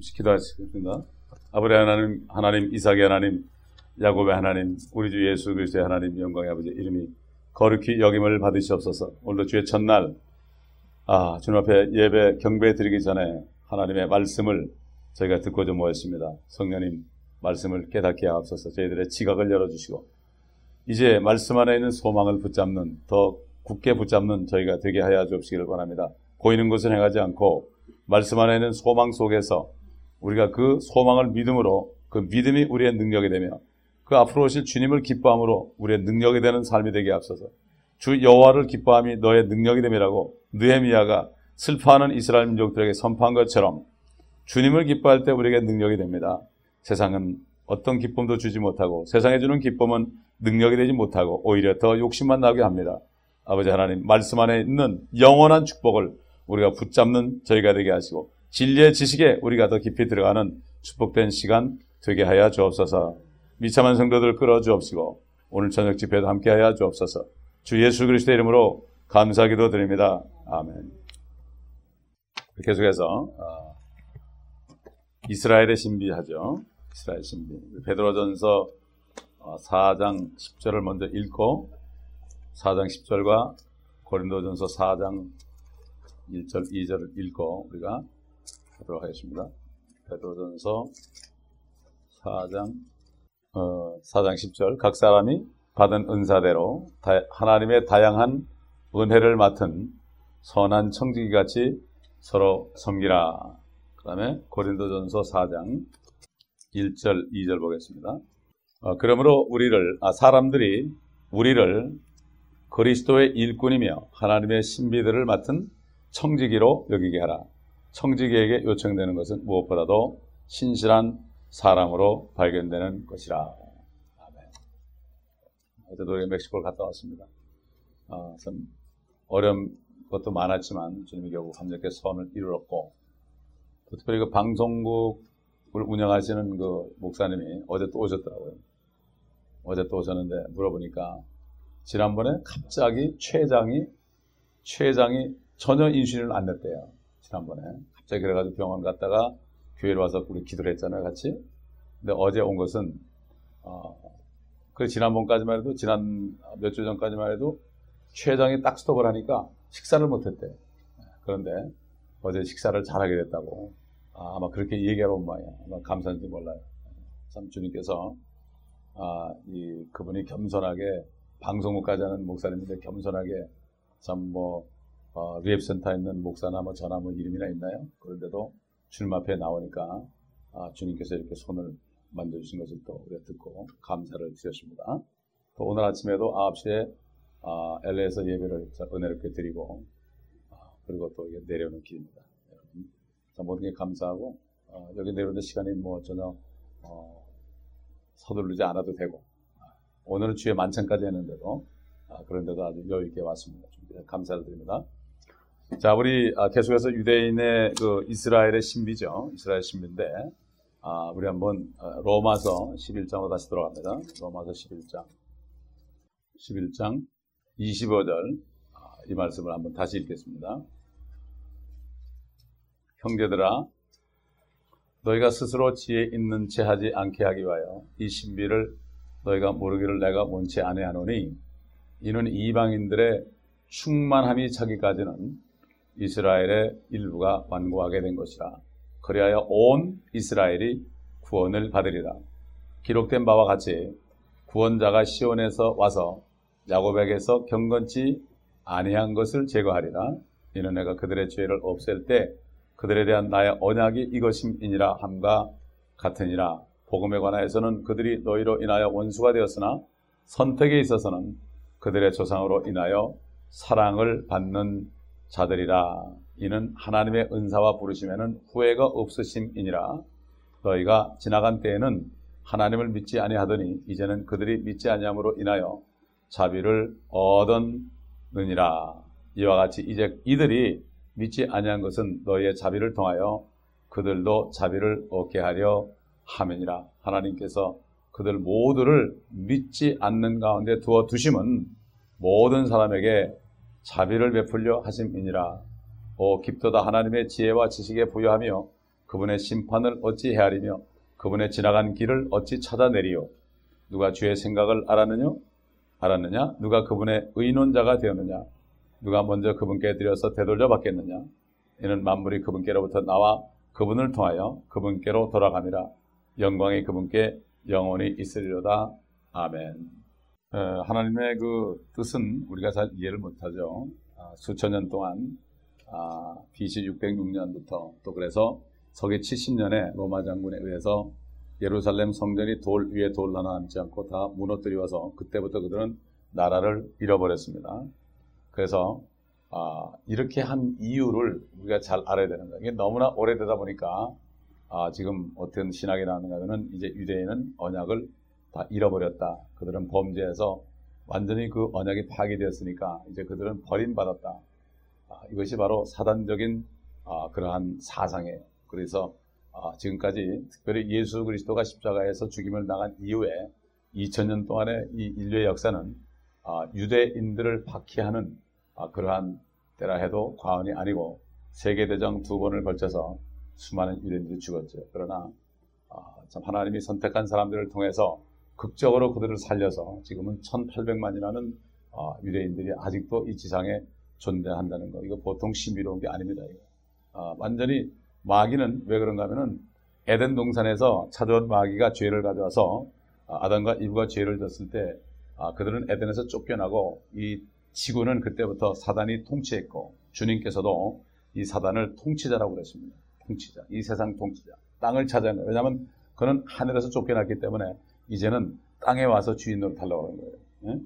기도하겠습니다. 아브라함 하나님, 하나님, 이삭의 하나님, 야곱의 하나님, 우리 주 예수 그리스도의 하나님 영광의 아버지 이름이 거룩히 여김을 받으시옵소서. 오늘도 주의 첫날 아, 주님 앞에 예배 경배 드리기 전에 하나님의 말씀을 저희가 듣고 좀 모였습니다. 성령님 말씀을 깨닫게 하옵소서. 저희들의 지각을 열어주시고 이제 말씀 안에 있는 소망을 붙잡는 더 굳게 붙잡는 저희가 되게 하여 주옵시기를 바랍니다. 보이는 것을 행하지 않고 말씀 안에 있는 소망 속에서 우리가 그 소망을 믿음으로 그 믿음이 우리의 능력이 되며 그 앞으로 오실 주님을 기뻐함으로 우리의 능력이 되는 삶이 되게 앞서서 주 여호와를 기뻐함이 너의 능력이 됨이라고 느헤미야가 슬퍼하는 이스라엘 민족들에게 선포한 것처럼 주님을 기뻐할 때 우리에게 능력이 됩니다. 세상은 어떤 기쁨도 주지 못하고 세상에 주는 기쁨은 능력이 되지 못하고 오히려 더 욕심만 나게 합니다. 아버지 하나님 말씀 안에 있는 영원한 축복을 우리가 붙잡는 저희가 되게 하시고 진리의 지식에 우리가 더 깊이 들어가는 축복된 시간 되게 하여 주옵소서. 미참한 성도들 끌어 주옵시고 오늘 저녁 집회도 함께 하여 주옵소서. 주 예수 그리스도의 이름으로 감사기도 드립니다. 아멘. 계속해서 어, 이스라엘의 신비하죠. 이스라엘 신비. 베드로전서 4장 어, 10절을 먼저 읽고 4장 10절과 고린도전서 4장 1절, 2절을 읽고 우리가 하도록 하겠습니다. 베드로전서 4장 어, 4장 10절 각 사람이 받은 은사대로 다, 하나님의 다양한 은혜를 맡은 선한 청지기 같이 서로 섬기라. 그 다음에 고린도전서 4장 1절, 2절 보겠습니다. 어, 그러므로 우리를, 아, 사람들이 우리를 그리스도의 일꾼이며 하나님의 신비들을 맡은 청지기로 여기게 하라. 청지기에게 요청되는 것은 무엇보다도 신실한 사람으로 발견되는 것이라. 아멘. 어제도 우리 멕시코를 갔다 왔습니다. 어, 참 어려운 것도 많았지만 주님이 결국 함께 선을 이루었고 특별히 그 방송국을 운영하시는 그 목사님이 어제 또 오셨더라고요. 어제 또 오셨는데 물어보니까 지난번에 갑자기 최장이 최장이 전혀 인슐린을 안 냈대요. 지난번에 갑자기 그래가지고 병원 갔다가 교회로 와서 우리 기도를 했잖아요, 같이. 근데 어제 온 것은 어, 그 지난번까지만 해도 지난 몇 주 전까지만 해도 최장이 딱 스톱을 하니까 식사를 못했대. 그런데 어제 식사를 잘하게 됐다고. 아, 마 그렇게 얘기하러 온 모양이야. 아마 감사한지 몰라요. 참 주님께서 아, 이 그분이 겸손하게 방송국까지 하는 목사님인데 겸손하게 참 뭐 어, 리앱센터에 있는 목사나 뭐 전화 뭐 이름이나 있나요? 그런데도 주님 앞에 나오니까 아, 주님께서 이렇게 손을 만져주신 것을 또 우리가 듣고 감사를 드렸습니다. 또 오늘 아침에도 9시에 아, LA에서 예배를 은혜롭게 드리고 아, 그리고 또 내려오는 길입니다. 여러분 모든 게 감사하고 아, 여기 내려오는 시간이 뭐 전혀 어, 서두르지 않아도 되고 아, 오늘은 주의 만찬까지 했는데도 아, 그런데도 아주 여유 있게 왔습니다. 감사를 드립니다. 자, 우리 아, 계속해서 유대인의 그 이스라엘의 신비죠. 이스라엘 신비인데, 아, 우리 한번 아, 로마서 11장으로 다시 돌아갑니다. 로마서 11장. 11장 25절. 이 말씀을 한번 다시 읽겠습니다. 형제들아, 너희가 스스로 지혜 있는 채 하지 않게 하기 위하여 이 신비를 너희가 모르기를 내가 원치 아니하노니 이는 이방인들의 충만함이 차기까지는 이스라엘의 일부가 완고하게 된 것이라. 그리하여 온 이스라엘이 구원을 받으리라. 기록된 바와 같이 구원자가 시온에서 와서 야곱에게서 경건치 아니한 것을 제거하리라. 이는 내가 그들의 죄를 없앨 때 그들에 대한 나의 언약이 이것임이니라 함과 같으니라. 복음에 관하여서는 그들이 너희로 인하여 원수가 되었으나 선택에 있어서는 그들의 조상으로 인하여 사랑을 받는 자들이라. 이는 하나님의 은사와 부르심에는 후회가 없으심이니라. 너희가 지나간 때에는 하나님을 믿지 아니하더니 이제는 그들이 믿지 아니함으로 인하여 자비를 얻었느니라. 이와 같이 이제 이들이 믿지 아니한 것은 너희의 자비를 통하여 그들도 자비를 얻게 하려 함이니라. 하나님께서 그들 모두를 믿지 않는 가운데 두어 두심은 모든 사람에게 자비를 베풀려 하심이니라. 오 깊도다 하나님의 지혜와 지식에 부여하며 그분의 심판을 어찌 헤아리며 그분의 지나간 길을 어찌 찾아내리요? 누가 주의 생각을 알았느냐 알았느냐? 누가 그분의 의논자가 되었느냐? 누가 먼저 그분께 드려서 되돌려 받겠느냐? 이는 만물이 그분께로부터 나와 그분을 통하여 그분께로 돌아감이라. 영광이 그분께 영원히 있으리로다. 아멘. 하나님의 그 뜻은 우리가 잘 이해를 못하죠. 아, 수천 년 동안 아, BC 606년부터 또 그래서 서기 70년에 로마 장군에 의해서 예루살렘 성전이 돌 위에 돌 하나 남지 않고 다 무너뜨려서 그때부터 그들은 나라를 잃어버렸습니다. 그래서 아, 이렇게 한 이유를 우리가 잘 알아야 되는 거예요. 이게 너무나 오래되다 보니까 아, 지금 어떤 신학이 나오는가 하면 이제 유대인은 언약을 다 잃어버렸다. 그들은 범죄해서 완전히 그 언약이 파괴되었으니까 이제 그들은 버림받았다. 아, 이것이 바로 사단적인 아, 그러한 사상이에요. 그래서 아, 지금까지 특별히 예수 그리스도가 십자가에서 죽임을 당한 이후에 2000년 동안의 이 인류의 역사는 아, 유대인들을 박해하는 아, 그러한 때라 해도 과언이 아니고 세계대전 두 번을 걸쳐서 수많은 유대인들이 죽었죠. 그러나 아, 참 하나님이 선택한 사람들을 통해서 극적으로 그들을 살려서 지금은 1800만이라는 아, 유대인들이 아직도 이 지상에 존재한다는 거. 이거 보통 신비로운 게 아닙니다. 아, 완전히 마귀는 왜 그런가 하면은 에덴 동산에서 찾아온 마귀가 죄를 가져와서 아, 아담과 이브가 죄를 졌을 때 아, 그들은 에덴에서 쫓겨나고 이 지구는 그때부터 사단이 통치했고 주님께서도 이 사단을 통치자라고 그랬습니다. 통치자. 이 세상 통치자. 땅을 찾아야 해요. 왜냐하면 그는 하늘에서 쫓겨났기 때문에 이제는 땅에 와서 주인으로 달라고 하는 거예요. 예?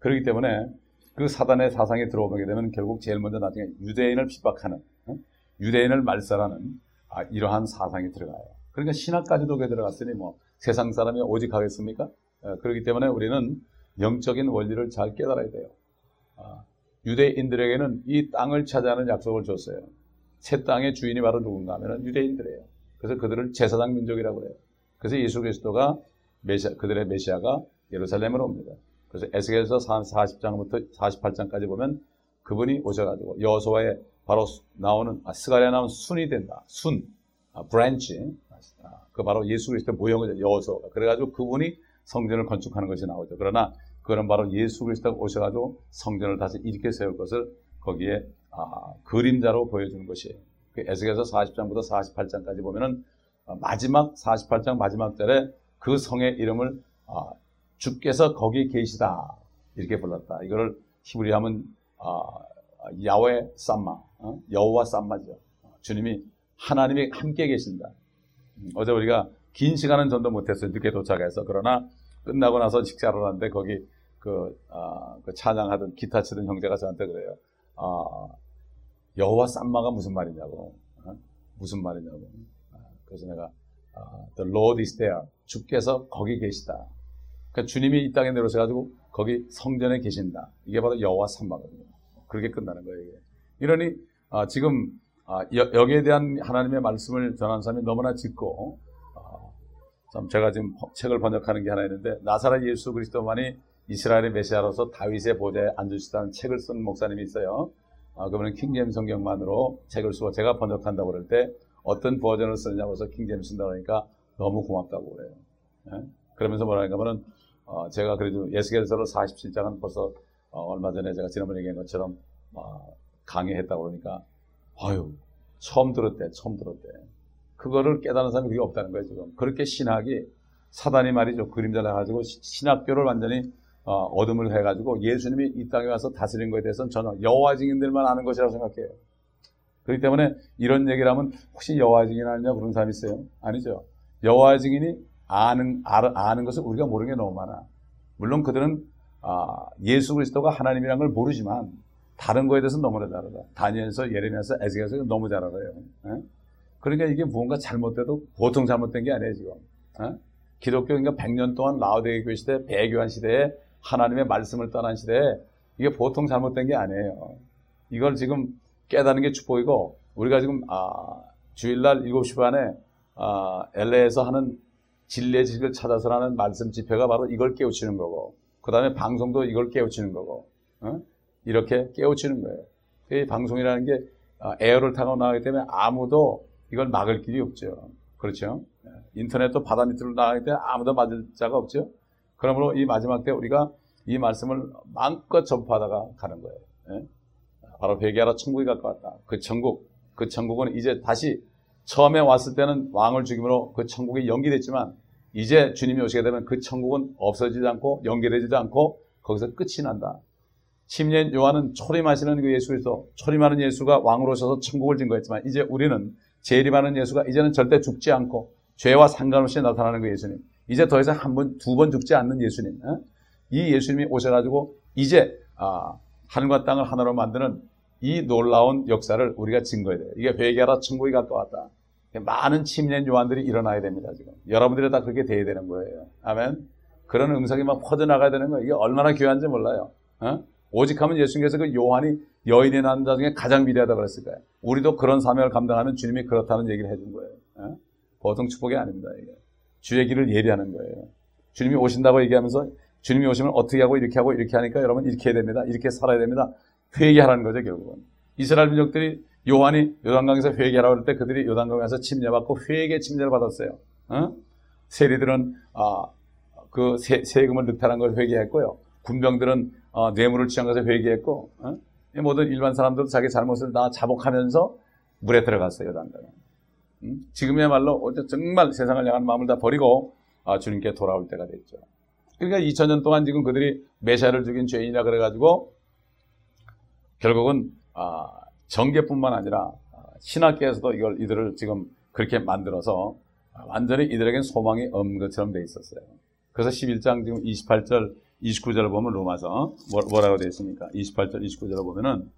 그렇기 때문에 그 사단의 사상에 들어오게 되면 결국 제일 먼저 나중에 유대인을 핍박하는 예? 유대인을 말살하는 아, 이러한 사상이 들어가요. 그러니까 신학까지도 그 들어갔으니 뭐 세상 사람이 오직 하겠습니까? 예, 그렇기 때문에 우리는 영적인 원리를 잘 깨달아야 돼요. 아, 유대인들에게는 이 땅을 차지하는 약속을 줬어요. 새 땅의 주인이 바로 누군가 하면 유대인들이에요. 그래서 그들을 제사장 민족이라고 해요. 그래서 예수 그리스도가 메시아, 그들의 메시아가 예루살렘으로 옵니다. 그래서 에스겔서 40장부터 48장까지 보면 그분이 오셔가지고 여호수아에 바로 나오는 아, 스가랴 나온 순이 된다. 순, 아, branch. 아, 그 바로 예수 그리스도 모형을 여호수아가. 그래가지고 그분이 성전을 건축하는 것이 나오죠. 그러나 그거는 바로 예수 그리스도가 오셔가지고 성전을 다시 일으켜 세울 것을 거기에 아, 그림자로 보여주는 것이에요. 그 에스겔서 40장부터 48장까지 보면은 마지막 48장 마지막 절에 그 성의 이름을 아, 주께서 거기 계시다 이렇게 불렀다. 이거를 히브리 하면 아, 야외 쌈마 어? 여호와 쌈마죠. 주님이 하나님이 함께 계신다. 음, 어제 우리가 긴 시간은 전도 못했어요. 늦게 도착해서 그러나 끝나고 나서 식사를 하는데 거기 그, 아, 그 찬양하던 기타 치던 형제가 저한테 그래요. 아, 여호와 쌈마가 무슨 말이냐고 어? 무슨 말이냐고. 아, 그래서 내가 아, The Lord is there. 주께서 거기 계시다. 그러니까 주님이 이 땅에 내려오셔가지고 거기 성전에 계신다. 이게 바로 여호와 삼마거든요. 그렇게 끝나는 거예요. 이게. 이러니 아, 지금 아, 여, 기에 대한 하나님의 말씀을 전하는 사람이 너무나 짙고 아, 참 제가 지금 책을 번역하는 게 하나 있는데 나사렛 예수 그리스도만이 이스라엘의 메시아로서 다윗의 보좌에 앉으시다는 책을 쓴 목사님이 있어요. 아, 그분은 킹제임 성경만으로 책을 쓰고 제가 번역한다고 그럴 때 어떤 버전을 쓰느냐고 해서 킹제임 쓴다고 하니까 너무 고맙다고 그래요. 예? 그러면서 뭐라 하냐면은 어, 제가 그래도 예수겔서로 47장은 벌써 어, 얼마 전에 제가 지난번에 얘기한 것처럼 어, 강의했다고 그러니까 아유 처음 들었대 처음 들었대 그거를 깨달은 사람이 그게 없다는 거예요 지금 그렇게 신학이 사단이 말이죠 그림자를 가지고 신학교를 완전히 어, 어둠을 해가지고 예수님이 이 땅에 와서 다스린 것에 대해서는 전혀 여호와 증인들만 아는 것이라고 생각해요 그렇기 때문에 이런 얘기를 하면 혹시 여호와 증인 아니냐 그런 사람이 있어요 아니죠 여호와 증인이 아는 아는 것을 우리가 모르는 게 너무 많아. 물론 그들은 아, 예수 그리스도가 하나님이라는 걸 모르지만 다른 거에 대해서 너무나 잘 알아. 다니엘서, 예레미야서, 에스겔서 너무 잘 알아요. 에? 그러니까 이게 무언가 잘못돼도 보통 잘못된 게 아니에요 지금. 에? 기독교인가 100년 동안 라오데게 교회 시대, 배교한 시대에 하나님의 말씀을 떠난 시대에 이게 보통 잘못된 게 아니에요. 이걸 지금 깨닫는 게 축복이고 우리가 지금 아, 주일날 7시 반에 아, LA에서 하는 진리의 지식을 찾아서 하는 말씀 집회가 바로 이걸 깨우치는 거고 그 다음에 방송도 이걸 깨우치는 거고 어? 이렇게 깨우치는 거예요. 이 방송이라는 게 아, 에어를 타고 나가기 때문에 아무도 이걸 막을 길이 없죠. 그렇죠? 인터넷도 바다 밑으로 나갈 때 아무도 맞을 자가 없죠. 그러므로 이 마지막 때 우리가 이 말씀을 마음껏 전파하다가 가는 거예요. 예? 바로 회개하라 천국이 가까웠다. 그 천국, 그 천국은 이제 다시 처음에 왔을 때는 왕을 죽임으로 그 천국이 연기됐지만 이제 주님이 오시게 되면 그 천국은 없어지지 않고 연결되지도 않고 거기서 끝이 난다. 침례 요한은 초림하시는 그 예수 그리스도, 초림하는 예수가 왕으로 오셔서 천국을 증거했지만 이제 우리는 재림하는 예수가 이제는 절대 죽지 않고 죄와 상관없이 나타나는 그 예수님. 이제 더 이상 한 번, 두 번 죽지 않는 예수님. 어? 이 예수님이 오셔가지고 이제 아, 하늘과 땅을 하나로 만드는 이 놀라운 역사를 우리가 증거해야 돼요. 이게 회개하라 천국이 가까웠다. 많은 침례 요한들이 일어나야 됩니다. 지금 여러분들이 다 그렇게 돼야 되는 거예요. 아멘. 그런 음성이 막 퍼져나가야 되는 거예요. 이게 얼마나 귀한지 몰라요. 어? 오직 하면 예수님께서 그 요한이 여인이 낳은 자 중에 가장 위대하다 그랬을 거예요. 우리도 그런 사명을 감당하는 주님이 그렇다는 얘기를 해준 거예요. 어? 보통 축복이 아닙니다. 이게. 주의 길을 예리하는 거예요. 주님이 오신다고 얘기하면서 주님이 오시면 어떻게 하고 이렇게 하고 이렇게 하니까 여러분 이렇게 해야 됩니다. 이렇게 살아야 됩니다. 회개하라는 거죠, 결국은. 이스라엘 민족들이 요한이 요단강에서 회개하라고 할 때 그들이 요단강에서 침례받고 회개 침례를 받았어요. 어? 세리들은 아, 그 세, 세금을 늑탈한 걸 회개했고요. 군병들은 어, 뇌물을 취한 것을 회개했고 어? 모든 일반 사람들도 자기 잘못을 다 자복하면서 물에 들어갔어요. 요단강에. 음? 지금이야말로 정말 세상을 향한 마음을 다 버리고 아, 주님께 돌아올 때가 됐죠. 그러니까 2000년 동안 지금 그들이 메시아를 죽인 죄인이라 그래가지고 결국은 아, 정계뿐만 아니라 아, 신학계에서도 이걸 이들을 지금 그렇게 만들어서 완전히 이들에겐 소망이 없는 것처럼 돼 있었어요. 그래서 11장 지금 28절, 29절을 보면 로마서 뭐, 뭐라고 되어 있습니까? 28절, 29절을 보면은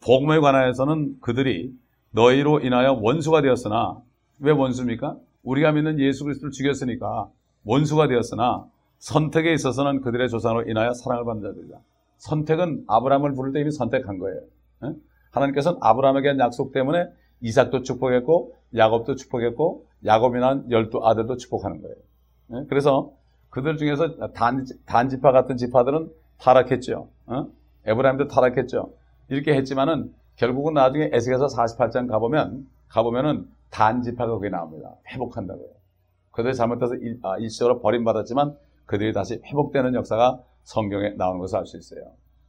복음에 관하여서는 그들이 너희로 인하여 원수가 되었으나 왜 원수입니까? 우리가 믿는 예수 그리스도를 죽였으니까 원수가 되었으나 선택에 있어서는 그들의 조상으로 인하여 사랑을 받는 자들이다. 선택은 아브라함을 부를 때 이미 선택한 거예요. 하나님께서는 아브라함에게 한 약속 때문에 이삭도 축복했고 야곱도 축복했고 야곱이나 열두 아들도 축복하는 거예요. 그래서 그들 중에서 단, 단지파 같은 지파들은 타락했죠. 에브라임도 타락했죠. 이렇게 했지만은 결국은 나중에 에스겔서 48장 가보면 가보면은 단지파가 거기 나옵니다. 회복한다고요. 그들이 잘못해서 일, 아, 일시적으로 버림받았지만 그들이 다시 회복되는 역사가 성경에 나오는 것을 알 수 있어요.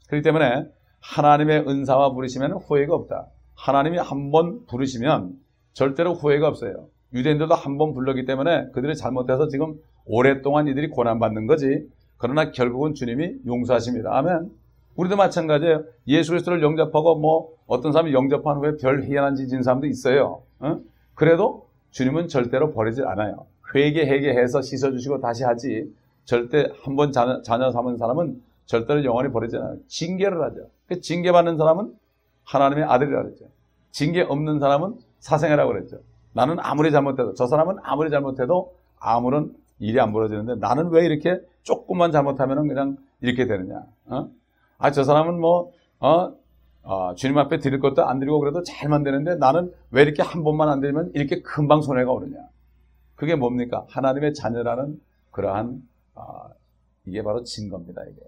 그렇기 때문에 하나님의 은사와 부르시면 후회가 없다. 하나님이 한 번 부르시면 절대로 후회가 없어요. 유대인들도 한 번 불렀기 때문에 그들이 잘못해서 지금 오랫동안 이들이 고난받는 거지. 그러나 결국은 주님이 용서하십니다. 아멘. 우리도 마찬가지예요. 예수 그리스도를 영접하고 뭐 어떤 사람이 영접한 후에 별 희한한 짓진 사람도 있어요. 어? 그래도 주님은 절대로 버리지 않아요. 회개, 회개해서 씻어주시고 다시 하지. 절대 한 번 자녀, 자녀 삼은 사람은 절대로 영원히 버리지 않아요. 징계를 하죠. 그 징계 받는 사람은 하나님의 아들이라고 그랬죠. 징계 없는 사람은 사생이라고 그랬죠. 나는 아무리 잘못해도, 저 사람은 아무리 잘못해도 아무런 일이 안 벌어지는데 나는 왜 이렇게 조금만 잘못하면 그냥 이렇게 되느냐. 어? 아, 저 사람은 뭐, 어, 어, 주님 앞에 드릴 것도 안 드리고 그래도 잘만 되는데 나는 왜 이렇게 한 번만 안 되면 이렇게 금방 손해가 오느냐. 그게 뭡니까? 하나님의 자녀라는 그러한, 어, 이게 바로 증거입니다, 이게.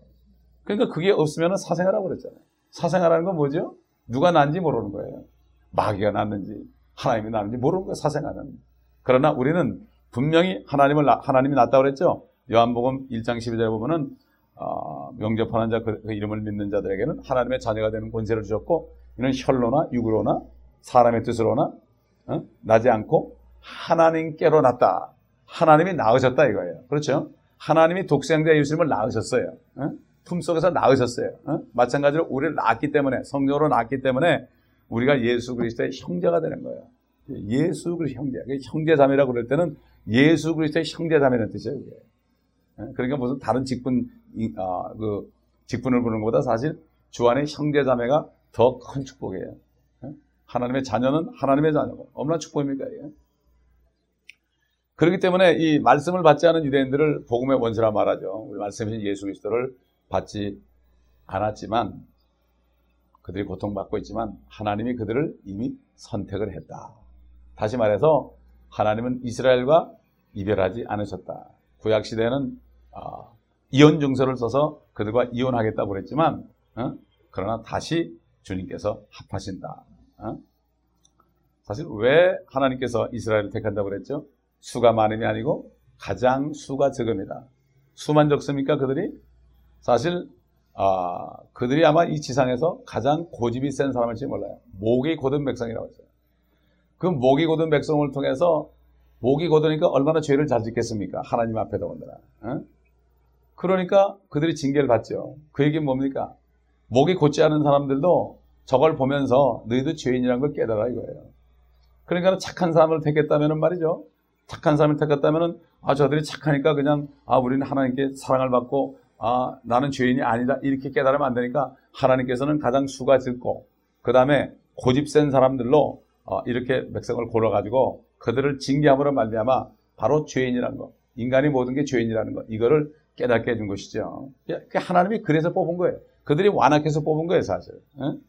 그러니까 그게 없으면 사생아라고 그랬잖아요. 사생아라는 건 뭐죠? 누가 난지 모르는 거예요. 마귀가 났는지, 하나님이 났는지 모르는 거예요, 사생아는. 그러나 우리는 분명히 하나님을, 하나님이 났다고 그랬죠? 요한복음 1장 12절에 보면은 어, 명접하는 자, 그, 그, 이름을 믿는 자들에게는 하나님의 자녀가 되는 권세를 주셨고, 이는 혈로나 육으로나 사람의 뜻으로나 어? 나지 않고 하나님께로 났다. 하나님이 낳으셨다 이거예요. 그렇죠? 하나님이 독생자 예수님을 낳으셨어요. 어? 품속에서 낳으셨어요. 어? 마찬가지로 우리를 낳았기 때문에 성령으로 낳았기 때문에 우리가 예수 그리스도의 형제가 되는 거예요. 예수 그리스도 형제. 형제자매라고 그럴 때는 예수 그리스도의 형제자매라는 뜻이에요. 그게. 그러니까 무슨 다른 직분, 아, 그, 직분을 부르는 것보다 사실 주 안에 형제자매가 더 큰 축복이에요. 하나님의 자녀는 하나님의 자녀고, 얼마나 축복입니까, 이게? 그렇기 때문에 이 말씀을 받지 않은 유대인들을 복음의 원수라 말하죠. 우리 말씀이신 예수 그리스도를 받지 않았지만, 그들이 고통받고 있지만, 하나님이 그들을 이미 선택을 했다. 다시 말해서, 하나님은 이스라엘과 이별하지 않으셨다. 구약 시대는 어, 이혼 증서를 써서 그들과 이혼하겠다고 그랬지만 어? 그러나 다시 주님께서 합하신다. 어? 사실 왜 하나님께서 이스라엘을 택한다고 그랬죠? 수가 많음이 아니고 가장 수가 적습니다. 수만 적습니까 그들이? 사실 아, 그들이 아마 이 지상에서 가장 고집이 센 사람일지 몰라요. 목이 곧은 백성이라고 했어요. 그 목이 곧은 백성을 통해서 목이 곧으니까 얼마나 죄를 잘 짓겠습니까? 하나님 앞에 더군다나. 어? 그러니까 그들이 징계를 받죠. 그 얘기는 뭡니까? 목이 곧지 않은 사람들도 저걸 보면서 너희도 죄인이라는 걸 깨달아 이거예요. 그러니까 착한 사람을 택했다면 말이죠. 착한 사람을 택했다면 아 저들이 착하니까 그냥 아 우리는 하나님께 사랑을 받고 아 나는 죄인이 아니다 이렇게 깨달으면 안 되니까 하나님께서는 가장 수가 적고 그 다음에 고집 센 사람들로 어, 이렇게 백성을 골라 가지고 그들을 징계함으로 말미암아 바로 죄인이라는 거 인간이 모든 게 죄인이라는 거 이거를 깨닫게 해준 것이죠. 그 하나님이 그래서 뽑은 거예요. 그들이 완악해서 뽑은 거예요 사실. 응?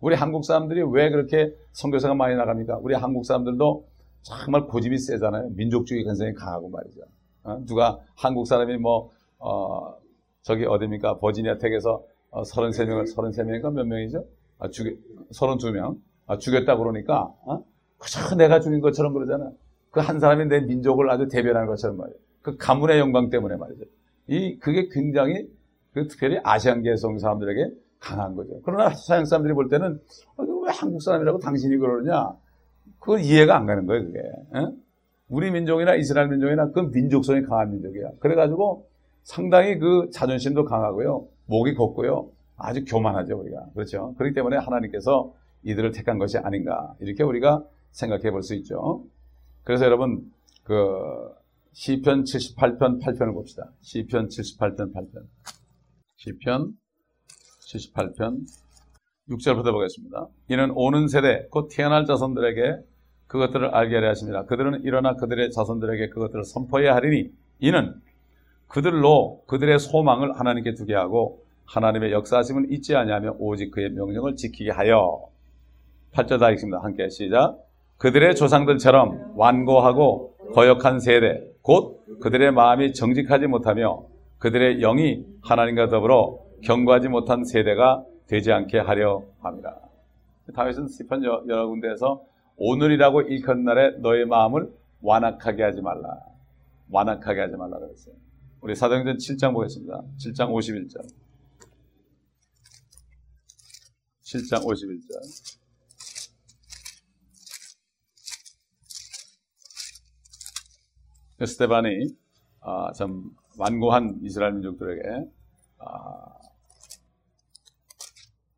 우리 한국 사람들이 왜 그렇게 선교사가 많이 나갑니까? 우리 한국 사람들도 정말 고집이 세잖아요. 민족주의 근성이 강하고 말이죠. 어? 누가 한국 사람이 뭐, 어, 저기 어디입니까? 버지니아 텍에서 어, 33명을, 33명인가 몇 명이죠? 아, 죽여, 32명. 아, 죽였다 그러니까, 어? 그저 내가 죽인 것처럼 그러잖아. 그 한 사람이 내 민족을 아주 대변하는 것처럼 말이에요. 그 가문의 영광 때문에 말이죠. 이, 그게 굉장히, 그 특별히 아시안계성 사람들에게 강한 거죠. 그러나 서양 사람들이 볼 때는, 어, 왜 한국 사람이라고 당신이 그러느냐? 그건 이해가 안 가는 거예요, 그게. 에? 우리 민족이나 이스라엘 민족이나 그 민족성이 강한 민족이야. 그래가지고 상당히 그 자존심도 강하고요. 목이 곱고요. 아주 교만하죠, 우리가. 그렇죠. 그렇기 때문에 하나님께서 이들을 택한 것이 아닌가. 이렇게 우리가 생각해 볼 수 있죠. 그래서 여러분, 그, 시편 78편 8편을 봅시다. 시편 78편 8편. 시편 78편 6절 부터 보겠습니다. 이는 오는 세대, 곧 태어날 자손들에게 그것들을 알게 하려 하십니다. 그들은 일어나 그들의 자손들에게 그것들을 선포해야 하리니 이는 그들로 그들의 소망을 하나님께 두게 하고 하나님의 역사하심을 잊지 아니하며 오직 그의 명령을 지키게 하여 8절 다 읽습니다. 함께 시작. 그들의 조상들처럼 완고하고 거역한 세대 곧 그들의 마음이 정직하지 못하며 그들의 영이 하나님과 더불어 경고하지 못한 세대가 되지 않게 하려 합니다. 다윗은 시편 여러 군데에서 오늘이라고 일컫는 날에 너의 마음을 완악하게 하지 말라. 완악하게 하지 말라 그랬어요. 우리 사도행전 7장 보겠습니다. 7장 51절. 7장 51절. 스테반이 아, 참 완고한 이스라엘 민족들에게 아,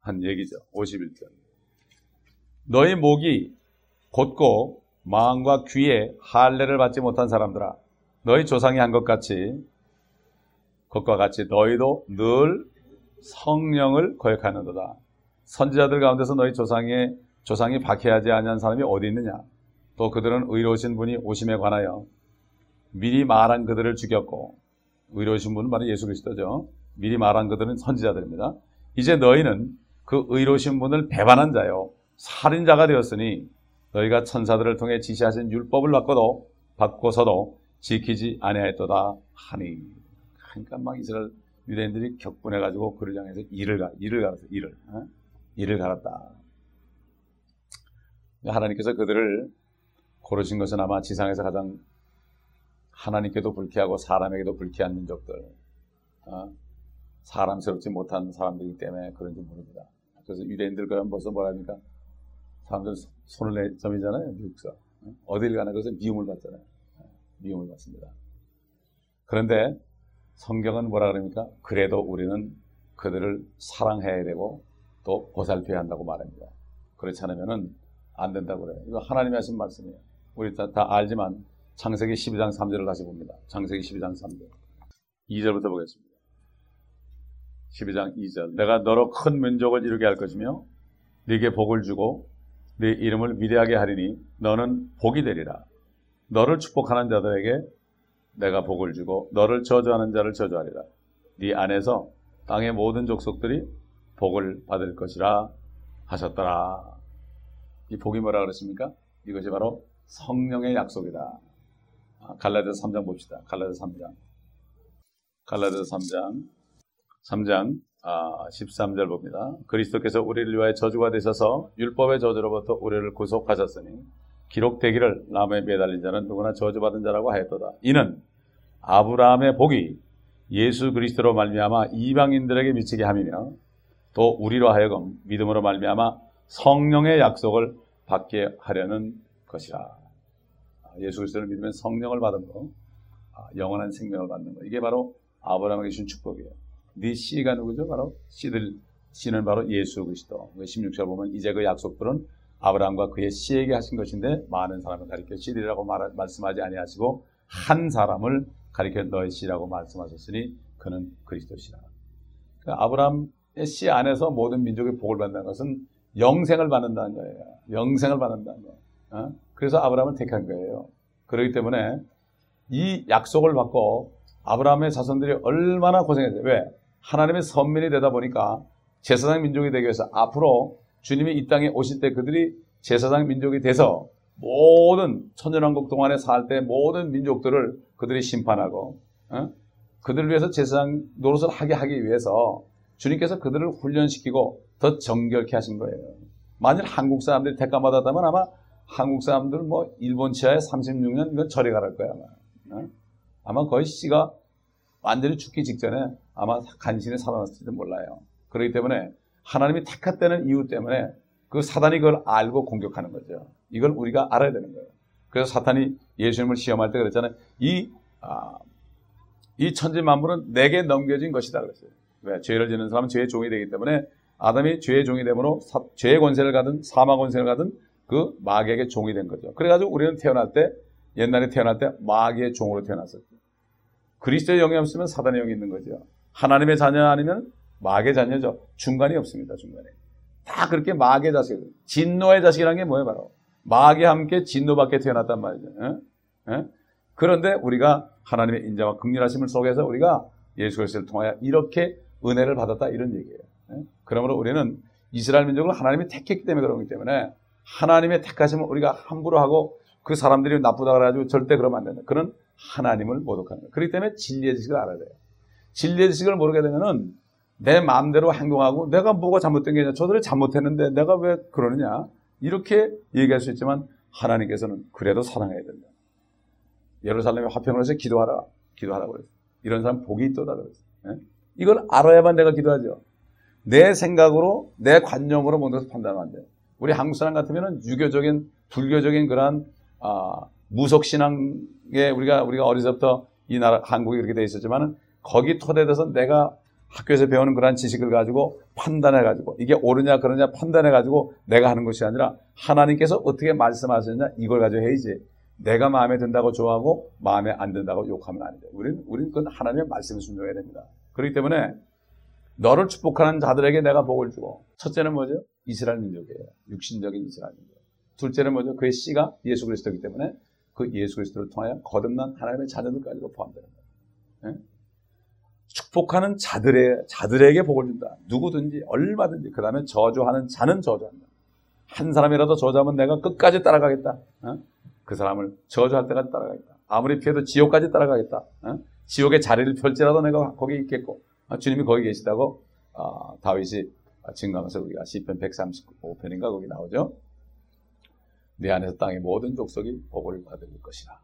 한 얘기죠. 51절. 너희 목이 곧고 마음과 귀에 할례를 받지 못한 사람들아 너희 조상이 한 것 같이 것과 같이 너희도 늘 성령을 거역하는도다. 선지자들 가운데서 너희 조상의 조상이 박해하지 아니한 사람이 어디 있느냐? 또 그들은 의로우신 분이 오심에 관하여 미리 말한 그들을 죽였고 의로우신 분은 바로 예수 그리스도죠. 미리 말한 그들은 선지자들입니다. 이제 너희는 그 의로우신 분을 배반한 자요 살인자가 되었으니 너희가 천사들을 통해 지시하신 율법을 받고도 받고서도 지키지 아니하였도다 하니 그러니까 막 이스라엘 유대인들이 격분해 가지고 그를 향해서 일을 가 일을 갈았어 일을 어? 일을 갈았다. 하나님께서 그들을 고르신 것은 아마 지상에서 가장 하나님께도 불쾌하고 사람에게도 불쾌한 민족들, 어? 사람스럽지 못한 사람들이기 때문에 그런지 모릅니다. 그래서 유대인들 그럼 벌써 뭐랍니까? 사람들 손을 내 점이잖아요. 미국서. 어딜 가나 그래서 미움을 받잖아요. 미움을 받습니다. 그런데 성경은 뭐라 그럽니까? 그래도 우리는 그들을 사랑해야 되고 또 보살펴야 한다고 말합니다. 그렇지 않으면 안 된다고 그래요. 이거 하나님이 하신 말씀이에요. 우리 다, 다 알지만 창세기 12장 3절을 다시 봅니다. 창세기 12장 3절. 2절부터 보겠습니다. 12장 2절. 내가 너로 큰 민족을 이루게 할 것이며 네게 복을 주고 네 이름을 위대하게 하리니 너는 복이 되리라. 너를 축복하는 자들에게 내가 복을 주고 너를 저주하는 자를 저주하리라. 네 안에서 땅의 모든 족속들이 복을 받을 것이라 하셨더라. 이 복이 뭐라 그랬습니까? 이것이 바로 성령의 약속이다. 아, 갈라디아서 3장 봅시다. 갈라디아서 3장. 갈라디아서 3장. 3장 아, 13절 봅니다. 그리스도께서 우리를 위하여 저주가 되셔서 율법의 저주로부터 우리를 구속하셨으니 기록되기를 나무에 매달린 자는 누구나 저주받은 자라고 하였도다. 이는 아브라함의 복이 예수 그리스도로 말미암아 이방인들에게 미치게 함이며 또 우리로 하여금 믿음으로 말미암아 성령의 약속을 받게 하려는 것이라. 아, 예수 그리스도를 믿으면 성령을 받은 거, 아, 영원한 생명을 받는 거. 이게 바로 아브라함에게 주신 축복이에요. 네 씨가 누구죠? 바로 씨들 씨는 바로 예수 그리스도. 16절 보면 이제 그 약속들은 아브라함과 그의 씨에게 하신 것인데 많은 사람을 가리켜 씨들이라고 말, 말씀하지 아니하시고 한 사람을 가리켜 너의 씨라고 말씀하셨으니 그는 그리스도시라. 그러니까 아브라함의 씨 안에서 모든 민족의 복을 받는 것은 영생을 받는다는 거예요. 영생을 받는다는 거예요. 어? 그래서 아브라함을 택한 거예요. 그렇기 때문에 이 약속을 받고 아브라함의 자손들이 얼마나 고생했어요. 왜? 하나님의 선민이 되다 보니까 제사장 민족이 되기 위해서 앞으로 주님이 이 땅에 오실 때 그들이 제사장 민족이 돼서 모든 천년왕국 동안에 살 때 모든 민족들을 그들이 심판하고 어? 그들을 위해서 제사장 노릇을 하게 하기 위해서 주님께서 그들을 훈련시키고 더 정결케 하신 거예요. 만일 한국 사람들이 택감 받았다면 아마 한국 사람들 뭐 일본 치하에 36년 이건 절에 가랄 거야 아마. 어? 아마 거의 씨가 완전히 죽기 직전에 아마 간신히 살아났을지도 몰라요. 그렇기 때문에 하나님이 택했다는 이유 때문에 그 사단이 그걸 알고 공격하는 거죠. 이걸 우리가 알아야 되는 거예요. 그래서 사탄이 예수님을 시험할 때 그랬잖아요. 이, 아, 이 천지 만물은 내게 넘겨진 것이다 그랬어요. 왜? 죄를 지는 사람은 죄의 종이 되기 때문에 아담이 죄의 종이 되므로 사, 죄의 권세를 가든 사망 권세를 가든 그 마귀에게 종이 된 거죠. 그래가지고 우리는 태어날 때 옛날에 태어날 때 마귀의 종으로 태어났었죠. 그리스도의 영이 없으면 사단의 영이 있는 거죠. 하나님의 자녀 아니면 마귀의 자녀죠. 중간이 없습니다. 중간에. 다 그렇게 마귀의 자식, 진노의 자식이라는 게 뭐예요? 바로 마귀와 함께 진노받게 태어났단 말이죠. 에? 에? 그런데 우리가 하나님의 인자와 극렬하심을 속에서 우리가 예수 그리스도를 통하여 이렇게 은혜를 받았다 이런 얘기예요. 에? 그러므로 우리는 이스라엘 민족을 하나님이 택했기 때문에 그런 거기 때문에 하나님의 택하심을 우리가 함부로 하고 그 사람들이 나쁘다 그래가지고 절대 그러면 안 된다. 그런 하나님을 모독하는 거예요. 그렇기 때문에 진리의 지식을 알아야 돼요. 진리의 지식을 모르게 되면은 내 마음대로 행동하고 내가 뭐가 잘못된 게 아니라 저들이 잘못했는데 내가 왜 그러느냐 이렇게 얘기할 수 있지만 하나님께서는 그래도 사랑해야 된다. 예루살렘에 화평을 해서 기도하라 기도하라고 그랬어요. 이런 사람 복이 있도다 그랬어요. 예? 이걸 알아야만 내가 기도하죠. 내 생각으로 내 관념으로 것을 판단하면 안 돼요. 우리 한국 사람 같으면 유교적인 불교적인 그러한 아, 무속 신앙에 우리가 우리가 어리서부터 이 나라 한국이 이렇게 돼 있었지만은 거기 토대돼서 내가 학교에서 배우는 그러한 지식을 가지고 판단해 가지고 이게 옳으냐 그러냐 판단해 가지고 내가 하는 것이 아니라 하나님께서 어떻게 말씀하셨냐 이걸 가지고 해야지 내가 마음에 든다고 좋아하고 마음에 안 든다고 욕하면 안 돼. 우리는 우리는 그건 하나님의 말씀을 순종해야 됩니다. 그렇기 때문에 너를 축복하는 자들에게 내가 복을 주고 첫째는 뭐죠? 이스라엘 민족이에요. 육신적인 이스라엘 민족. 둘째는 뭐죠? 그의 씨가 예수 그리스도이기 때문에 그 예수 그리스도를 통하여 거듭난 하나님의 자녀들까지도 포함되는 거예요. 네? 축복하는 자들의 자들에게 복을 준다. 누구든지 얼마든지 그 다음에 저주하는 자는 저주한다. 한 사람이라도 저주하면 내가 끝까지 따라가겠다. 어? 그 사람을 저주할 때까지 따라가겠다. 아무리 피해도 지옥까지 따라가겠다. 어? 지옥의 자리를 펼지라도 내가 거기 있겠고 어? 주님이 거기 계시다고 어, 다윗이 증강해서 우리가 시편 135편인가 거기 나오죠. 내 안에서 땅의 모든 족속이 복을 받을 것이라.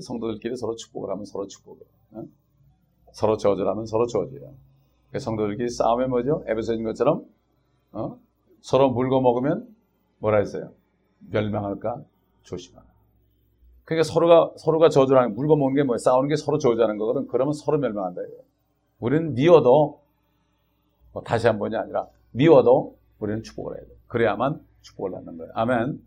성도들끼리 서로 축복을 하면 서로 축복을. 어? 서로 저주를 하면 서로 저주예요. 성도들끼리 싸우면 뭐죠? 에베소인 것처럼 어? 서로 물고 먹으면 뭐라 했어요? 멸망할까 조심하라. 그러니까 서로가 서로가 저주하는 물고 먹는 게 뭐예요? 싸우는 게 서로 저주하는 거거든. 그러면 서로 멸망한다 이거예요. 우리는 미워도 뭐 다시 한 번이 아니라 미워도 우리는 축복을 해야 돼. 그래야만 축복을 받는 거예요. 아멘.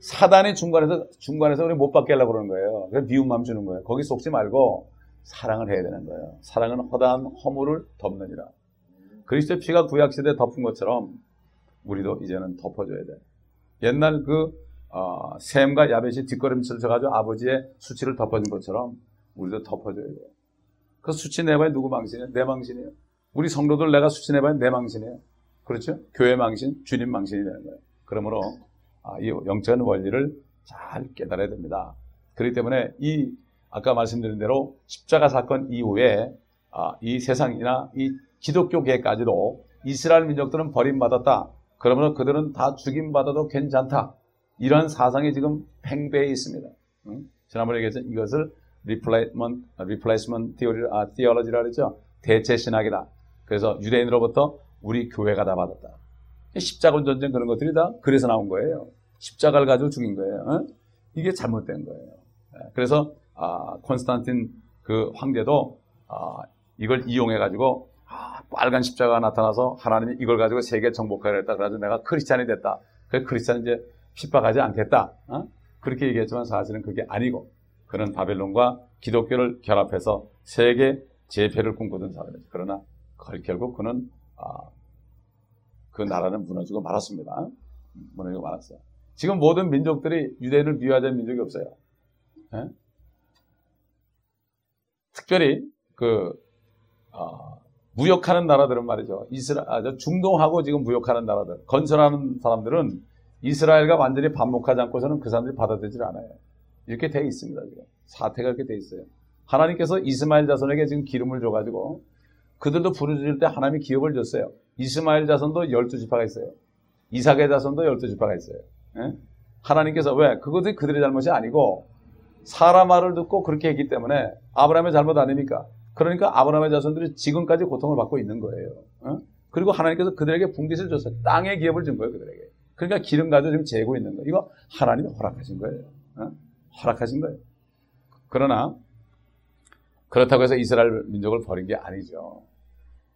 사단이 중간에서 중간에서 우리 못 받게 하려고 그러는 거예요. 그래서 미운 마음 주는 거예요. 거기 속지 말고 사랑을 해야 되는 거예요. 사랑은 허다한 허물을 덮느니라. 그리스도 피가 구약 시대 덮은 것처럼 우리도 이제는 덮어줘야 돼. 옛날 그 어, 샘과 야벳이 뒷걸음질 쳐가지고 아버지의 수치를 덮어준 것처럼 우리도 덮어줘야 돼요. 그 수치 내봐야 누구 망신이에요? 내 망신이에요. 우리 성도들 내가 수치 내봐야 내 망신이에요. 그렇죠? 교회 망신, 주님 망신이 되는 거예요. 그러므로 아, 이 영적인 원리를 잘 깨달아야 됩니다. 그렇기 때문에 이 아까 말씀드린 대로 십자가 사건 이후에 아, 이 세상이나 이 기독교계까지도 이스라엘 민족들은 버림받았다. 그러면 그들은 다 죽임받아도 괜찮다. 이런 사상이 지금 팽배해 있습니다. 응? 지난번에 얘기했죠. 이것을 replacement, replacement theory, 아, theology라 그랬죠. 대체 신학이다. 그래서 유대인으로부터 우리 교회가 다 받았다. 십자군 전쟁 그런 것들이 다 그래서 나온 거예요. 십자가를 가지고 죽인 거예요. 어? 이게 잘못된 거예요. 예, 그래서 아, 콘스탄틴 그 황제도 아, 이걸 이용해 가지고 아, 빨간 십자가가 나타나서 하나님이 이걸 가지고 세계 정복하려 했다. 그래서 내가 크리스찬이 됐다. 그 크리스찬 이제 핍박하지 않겠다. 어? 그렇게 얘기했지만 사실은 그게 아니고 그는 바벨론과 기독교를 결합해서 세계 재패를 꿈꾸던 사람이죠. 그러나 결국 그는 아, 그 나라는 무너지고 말았습니다. 무너지고 말았어요. 지금 모든 민족들이 유대인을 미워하는 민족이 없어요. 예? 특별히 그 어, 무역하는 나라들은 말이죠. 이스라 아, 중동하고 지금 무역하는 나라들 건설하는 사람들은 이스라엘과 완전히 반목하지 않고서는 그 사람들이 받아들이질 않아요. 이렇게 돼 있습니다. 지금 사태가 이렇게 돼 있어요. 하나님께서 이스마엘 자손에게 지금 기름을 줘가지고 그들도 부르짖을 때 하나님이 기업을 줬어요. 이스마엘 자손도 12지파가 있어요. 이삭의 자손도 12지파가 있어요. 예? 하나님께서 왜? 그것이 그들의 잘못이 아니고 사람 말을 듣고 그렇게 했기 때문에 아브라함의 잘못 아닙니까? 그러니까 아브라함의 자손들이 지금까지 고통을 받고 있는 거예요. 어? 그리고 하나님께서 그들에게 분깃을 줬어요. 땅의 기업을 준 거예요, 그들에게. 그러니까 기름 가지고 지금 재고 있는 거예요. 이거 하나님이 허락하신 거예요. 어? 허락하신 거예요. 그러나 그렇다고 해서 이스라엘 민족을 버린 게 아니죠.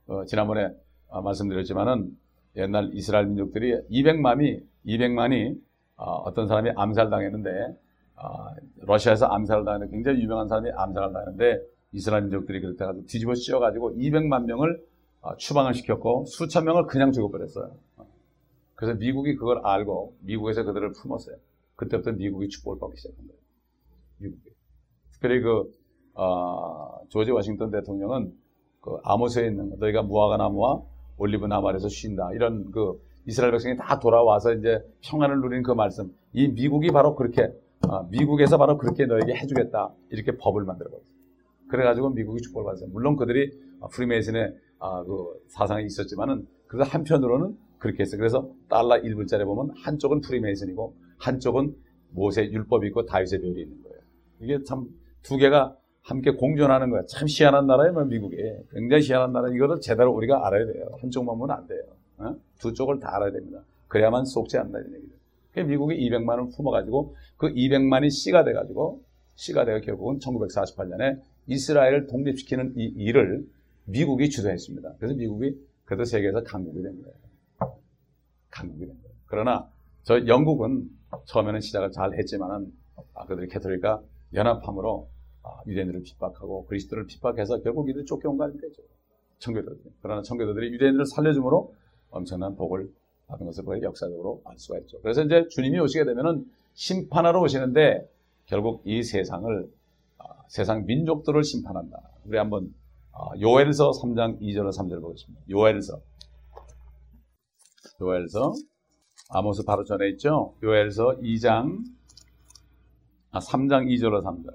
어, 지난번에 어, 말씀드렸지만은 옛날 이스라엘 민족들이 200만이 200만이 어, 떤 사람이 암살당했는데 어, 러시아에서 암살을 당하는 굉장히 유명한 사람이 암살을 당했는데 이스라엘 민족들이 그렇게 가지고 뒤집어 씌워가지고 200만 명을 어, 추방을 시켰고 수천 명을 그냥 죽어버렸어요. 그래서 미국이 그걸 알고 미국에서 그들을 품었어요. 그때부터 미국이 축복을 받기 시작한 거예요. 미국이. 특별히 그 어, 조지 워싱턴 대통령은 그 아모스에 있는 거, 너희가 무화과 나무와 올리브 나무 아래서 쉰다. 이런 그 이스라엘 백성이 다 돌아와서 이제 평안을 누리는 그 말씀. 이 미국이 바로 그렇게 어, 미국에서 바로 그렇게 너에게 해주겠다. 이렇게 법을 만들어 버렸어요. 그래가지고 미국이 축복을 받았어요. 물론 그들이 프리메이슨의 아, 그 사상이 있었지만은 그래서 한편으로는 그렇게 했어요. 그래서 달러 1불짜리 보면 한쪽은 프리메이슨이고 한쪽은 모세 율법이 있고 다윗의 별이 있는 거예요. 이게 참 두 개가 함께 공존하는 거야. 참 희한한 나라예요, 뭐 미국이. 굉장히 희한한 나라. 이거를 제대로 우리가 알아야 돼요. 한쪽만 보면 안 돼요. 어? 두 쪽을 다 알아야 됩니다. 그래야만 속지 않는다는 얘기죠. 미국이 200만 원을 품어가지고 그 200만이 씨가 돼가지고 씨가 돼가 결국은 1948년에 이스라엘을 독립시키는 이 일을 미국이 주도했습니다. 그래서 미국이 그래도 세계에서 강국이 된 거예요. 강국이 된 거예요. 그러나 저 영국은 처음에는 시작을 잘 했지만은 아, 그들이 캐톨릭과 연합함으로 아, 유대인들을 핍박하고 그리스도를 핍박해서 결국 이들이 쫓겨온 거 아닙니까? 청교도들. 그러나 청교도들이 유대인들을 살려줌으로 엄청난 복을 그런 것을 거의 역사적으로 알 수가 있죠. 그래서 이제 주님이 오시게 되면은 심판하러 오시는데 결국 이 세상을 아, 세상 민족들을 심판한다. 우리 한번 아, 요엘서 3장 2절로 3절을 보겠습니다. 요엘서 요엘서 아모스 바로 전에 있죠. 요엘서 2장 아 3장 2절로 3절.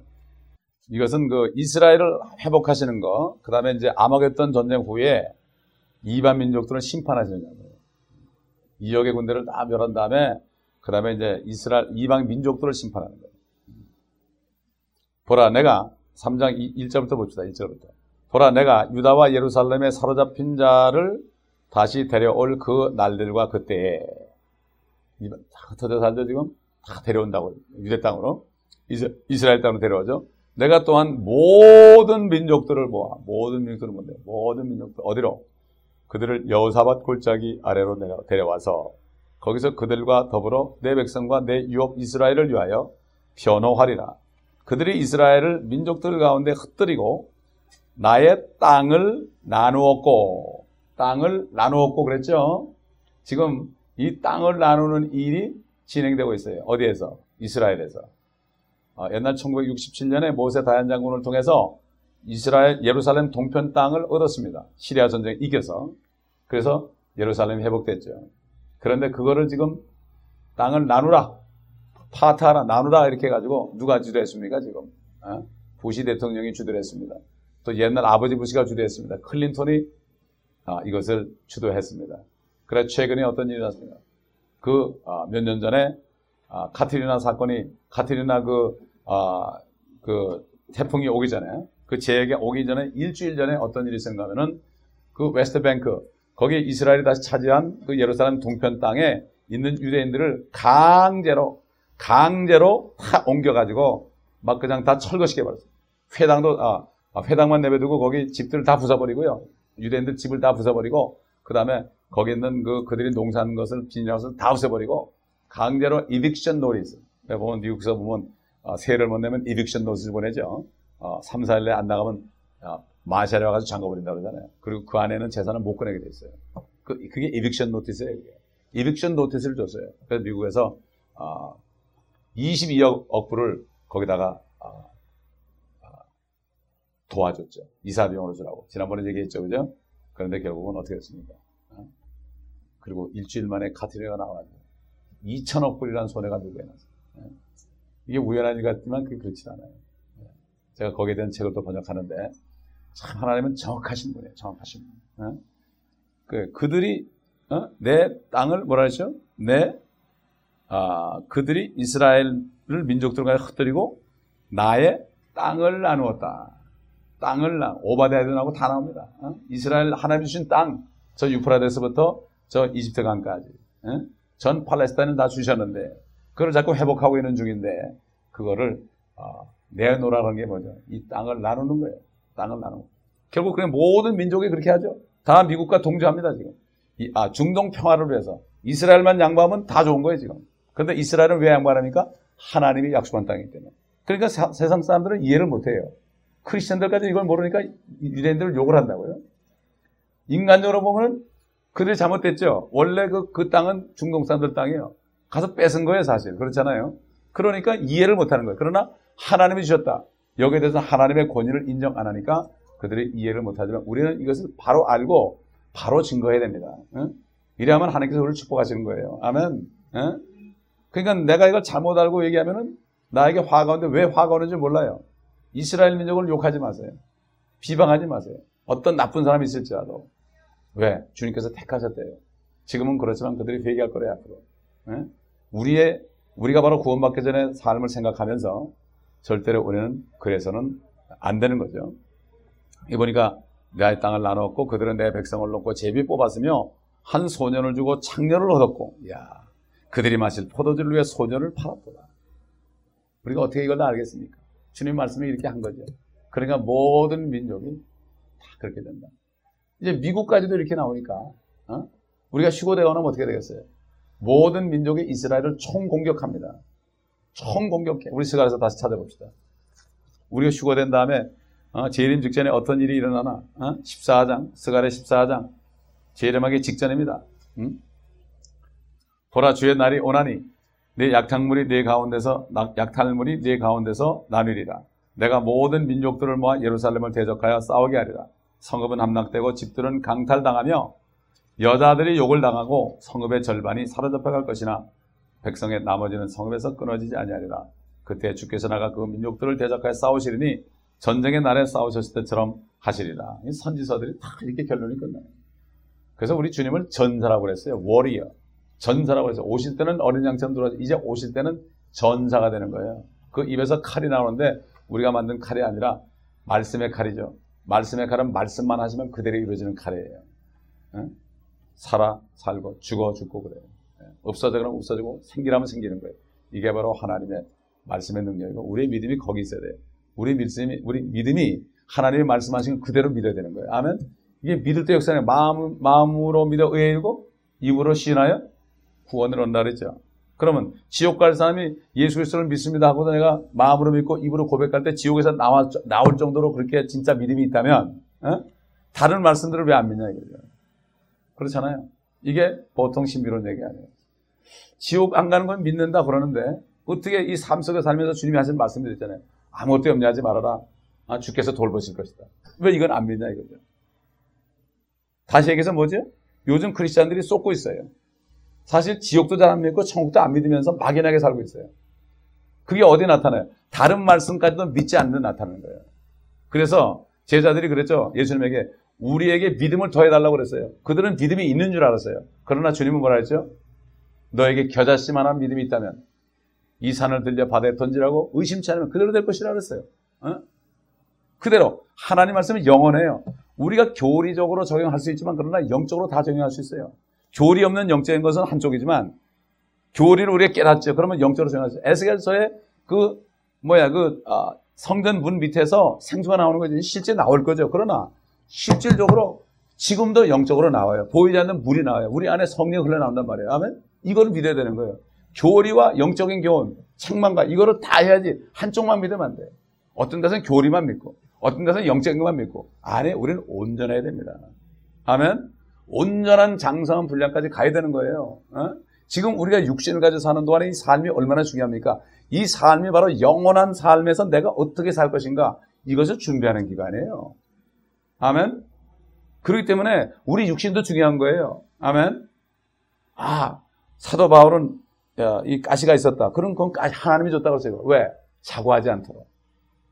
이것은 그 이스라엘을 회복하시는 거, 그 다음에 이제 암흑했던 전쟁 후에 이반 민족들을 심판하시느냐고. 2억의 군대를 다 멸한 다음에 그 다음에 이제 이스라엘 이방 민족들을 심판하는 거예요. 보라 내가 3장 1절부터 봅시다. 1절부터. 보라 내가 유다와 예루살렘에 사로잡힌 자를 다시 데려올 그 날들과 그때에 다 흩어져 살죠 지금 다 데려온다고 유대 땅으로 이스라엘 땅으로 데려오죠. 내가 또한 모든 민족들을 모아 모든 민족들을 뭔데 모든 민족들 어디로 그들을 여호사밧 골짜기 아래로 데려와서 거기서 그들과 더불어 내 백성과 내 유업 이스라엘을 위하여 변호하리라. 그들이 이스라엘을 민족들 가운데 흩뜨리고 나의 땅을 나누었고 땅을 나누었고 그랬죠. 지금 이 땅을 나누는 일이 진행되고 있어요. 어디에서? 이스라엘에서. 어, 옛날 1967년에 모세 다얀 장군을 통해서 이스라엘 예루살렘 동편 땅을 얻었습니다. 시리아 전쟁 이겨서. 그래서 예루살렘이 회복됐죠. 그런데 그거를 지금 땅을 나누라. 파트하라, 나누라 이렇게 해 가지고 누가 주도했습니까 지금? 어? 부시 대통령이 주도했습니다. 또 옛날 아버지 부시가 주도했습니다. 클린턴이 아, 이것을 주도했습니다. 그래 최근에 어떤 일이 났습니까? 그 몇년 전에 아, 카트리나 사건이 카트리나 그, 아, 그 태풍이 오기 전에 그 재해가 오기 전에 일주일 전에 어떤 일이 있었냐면은 그 웨스트뱅크 거기 이스라엘이 다시 차지한 그 예루살렘 동편 땅에 있는 유대인들을 강제로 강제로 다 옮겨가지고 막 그냥 다 철거시켜 버렸어요. 회당도 아, 아, 회당만 내버두고 거기 집들을 다 부숴버리고요. 유대인들 집을 다 부숴버리고 그 다음에 거기 있는 그 그들이 농사한 것을 비닐하우스를 다 없애버리고 강제로 eviction notice. 보면 미국에서 보면 어, 세를 못 내면 eviction notice를 보내죠. 어, 3, 4일 내에 안 나가면 어, marshal이 와가지고 잠가버린다 그러잖아요. 그리고 그 안에는 재산을 못 꺼내게 돼 있어요. 그, 그게 eviction notice예요. 그게. eviction notice를 줬어요. 그래서 미국에서 어, 22억 억불을 거기다가 어, 어, 도와줬죠. 이사 비용으로 주라고. 지난번에 얘기했죠, 그죠? 그런데 결국은 어떻게 됐습니까? 어? 그리고 일주일 만에 카트리가 나와가지고 2천억 불이라는 손해가 누구에 났어요. 예. 이게 우연한 일 같지만 그게 그렇지 않아요. 예. 제가 거기에 대한 책을 또 번역하는데 참 하나님은 정확하신 분이에요. 정확하신 분. 어? 그 그들이 어? 내 땅을 뭐라 하죠? 내 아, 그들이 이스라엘을 민족들과 흩뜨리고 나의 땅을 나누었다. 땅을 나 오바데아드나고 다 나옵니다. 어? 이스라엘 하나님 주신 땅, 저 유프라데스부터 저 이집트 강까지, 어? 전 팔레스타인은 다 주셨는데 그걸 자꾸 회복하고 있는 중인데 그거를 어, 내놓으라는 게 뭐죠? 이 땅을 나누는 거예요. 땅을 나누고 결국 그냥 모든 민족이 그렇게 하죠. 다 미국과 동조합니다 지금. 이, 아 중동 평화를 위해서 이스라엘만 양보하면 다 좋은 거예요 지금. 그런데 이스라엘은 왜 양보하니까 하나님이 약속한 땅이기 때문에. 그러니까 사, 세상 사람들은 이해를 못 해요. 크리스천들까지 이걸 모르니까 유대인들을 욕을 한다고요. 인간적으로 보면 그들이 잘못됐죠. 원래 그, 그 땅은 중동 사람들 땅이에요. 가서 뺏은 거예요, 사실. 그렇잖아요. 그러니까 이해를 못 하는 거예요. 그러나 하나님이 주셨다. 여기에 대해서 하나님의 권위를 인정 안 하니까 그들이 이해를 못 하지만 우리는 이것을 바로 알고 바로 증거해야 됩니다. 응? 이래야만 하나님께서 우리를 축복하시는 거예요. 아멘. 응? 그러니까 내가 이걸 잘못 알고 얘기하면은 나에게 화가 오는데 왜 화가 오는지 몰라요. 이스라엘 민족을 욕하지 마세요. 비방하지 마세요. 어떤 나쁜 사람이 있을지라도. 왜? 주님께서 택하셨대요. 지금은 그렇지만 그들이 회개할 거래요, 앞으로. 네? 우리의, 우리가 바로 구원받기 전에 삶을 생각하면서 절대로 우리는 그래서는 안 되는 거죠. 이 보니까 내 땅을 나눴고 그들은 내 백성을 놓고 제비 뽑았으며 한 소년을 주고 창녀를 얻었고, 야 그들이 마실 포도주를 위해 소년을 팔았도다. 우리가 어떻게 이걸 다 알겠습니까? 주님 말씀이 이렇게 한 거죠. 그러니까 모든 민족이 다 그렇게 된다. 이제 미국까지도 이렇게 나오니까 어? 우리가 휴고되거나 어떻게 되겠어요? 모든 민족이 이스라엘을 총 공격합니다. 총 공격해. 우리 스가에서 다시 찾아봅시다. 우리가 휴고된 다음에 어, 재림 직전에 어떤 일이 일어나나? 어? 14장, 스가의 14장. 재림하기 직전입니다. 응? 보라 주의 날이 오나니 내 약탈물이 내 가운데서 약탈물이 내 가운데서 나누리라. 내가 모든 민족들을 모아 예루살렘을 대적하여 싸우게 하리라. 성읍은 함락되고 집들은 강탈당하며 여자들이 욕을 당하고 성읍의 절반이 사로잡혀 갈 것이나 백성의 나머지는 성읍에서 끊어지지 아니하리라. 그때 주께서 나가 그 민족들을 대적하여 싸우시리니 전쟁의 날에 싸우셨을 때처럼 하시리라. 이 선지서들이 다 이렇게 결론이 끝나요. 그래서 우리 주님을 전사라고 그랬어요. 워리어. 전사라고 해서 오실 때는 어린 양처럼 들어와서 이제 오실 때는 전사가 되는 거예요. 그 입에서 칼이 나오는데 우리가 만든 칼이 아니라 말씀의 칼이죠. 말씀의 칼은 말씀만 하시면 그대로 이루어지는 칼이에요. 응? 살아 살고 죽어 죽고 그래요. 없어져 그러면 없어지고 생기라면 생기는 거예요. 이게 바로 하나님의 말씀의 능력이고 우리의 믿음이 거기 있어야 돼요. 우리 믿음이 우리 믿음이 하나님의 말씀하신 그대로 믿어야 되는 거예요. 아멘. 이게 믿을 때 역사는 마음 마음으로 믿어 의뢰고 입으로 신하여 구원을 얻는다 그랬죠. 그러면 지옥 갈 사람이 예수 그리스도를 믿습니다 하고 내가 마음으로 믿고 입으로 고백할 때 지옥에서 나와, 나올 정도로 그렇게 진짜 믿음이 있다면 어? 다른 말씀들을 왜 안 믿냐 이거죠. 그렇잖아요. 이게 보통 신비로운 얘기 아니에요. 지옥 안 가는 건 믿는다 그러는데 어떻게 이 삶 속에 살면서 주님이 하신 말씀들 있잖아요. 아무것도 염려하지 말아라. 아, 주께서 돌보실 것이다. 왜 이건 안 믿냐 이거죠. 다시 얘기해서 뭐죠? 요즘 크리스찬들이 쏟고 있어요. 사실 지옥도 잘 안 믿고 천국도 안 믿으면서 막연하게 살고 있어요. 그게 어디 나타나요? 다른 말씀까지도 믿지 않는 나타나는 거예요. 그래서 제자들이 그랬죠. 예수님에게 우리에게 믿음을 더해달라고 그랬어요. 그들은 믿음이 있는 줄 알았어요. 그러나 주님은 뭐라 했죠? 너에게 겨자씨만한 믿음이 있다면 이 산을 들려 바다에 던지라고 의심치 않으면 그대로 될 것이라 그랬어요. 어? 그대로 하나님 말씀은 영원해요. 우리가 교리적으로 적용할 수 있지만 그러나 영적으로 다 적용할 수 있어요. 교리 없는 영적인 것은 한쪽이지만 교리를 우리가 깨닫죠. 그러면 영적으로 있어요. 에스겔서의 그 뭐야 그 아, 성전 문 밑에서 생수가 나오는 거지 실제 나올 거죠. 그러나 실질적으로 지금도 영적으로 나와요. 보이지 않는 물이 나와요. 우리 안에 성령 흘러나온단 말이에요. 아멘. 이거를 믿어야 되는 거예요. 교리와 영적인 교훈, 책망과 이거를 다 해야지 한쪽만 믿으면 안 돼. 어떤 데서는 교리만 믿고 어떤 데서는 영적인 것만 믿고 안에 우리는 온전해야 됩니다. 아멘. 온전한 장성한 분량까지 가야 되는 거예요. 어? 지금 우리가 육신을 가지고 사는 동안에 이 삶이 얼마나 중요합니까? 이 삶이 바로 영원한 삶에서 내가 어떻게 살 것인가 이것을 준비하는 기간이에요. 아멘. 그렇기 때문에 우리 육신도 중요한 거예요. 아멘. 아 사도 바울은 야, 이 가시가 있었다. 그런 건 하나님이 줬다고 했어요. 왜? 사고하지 않도록.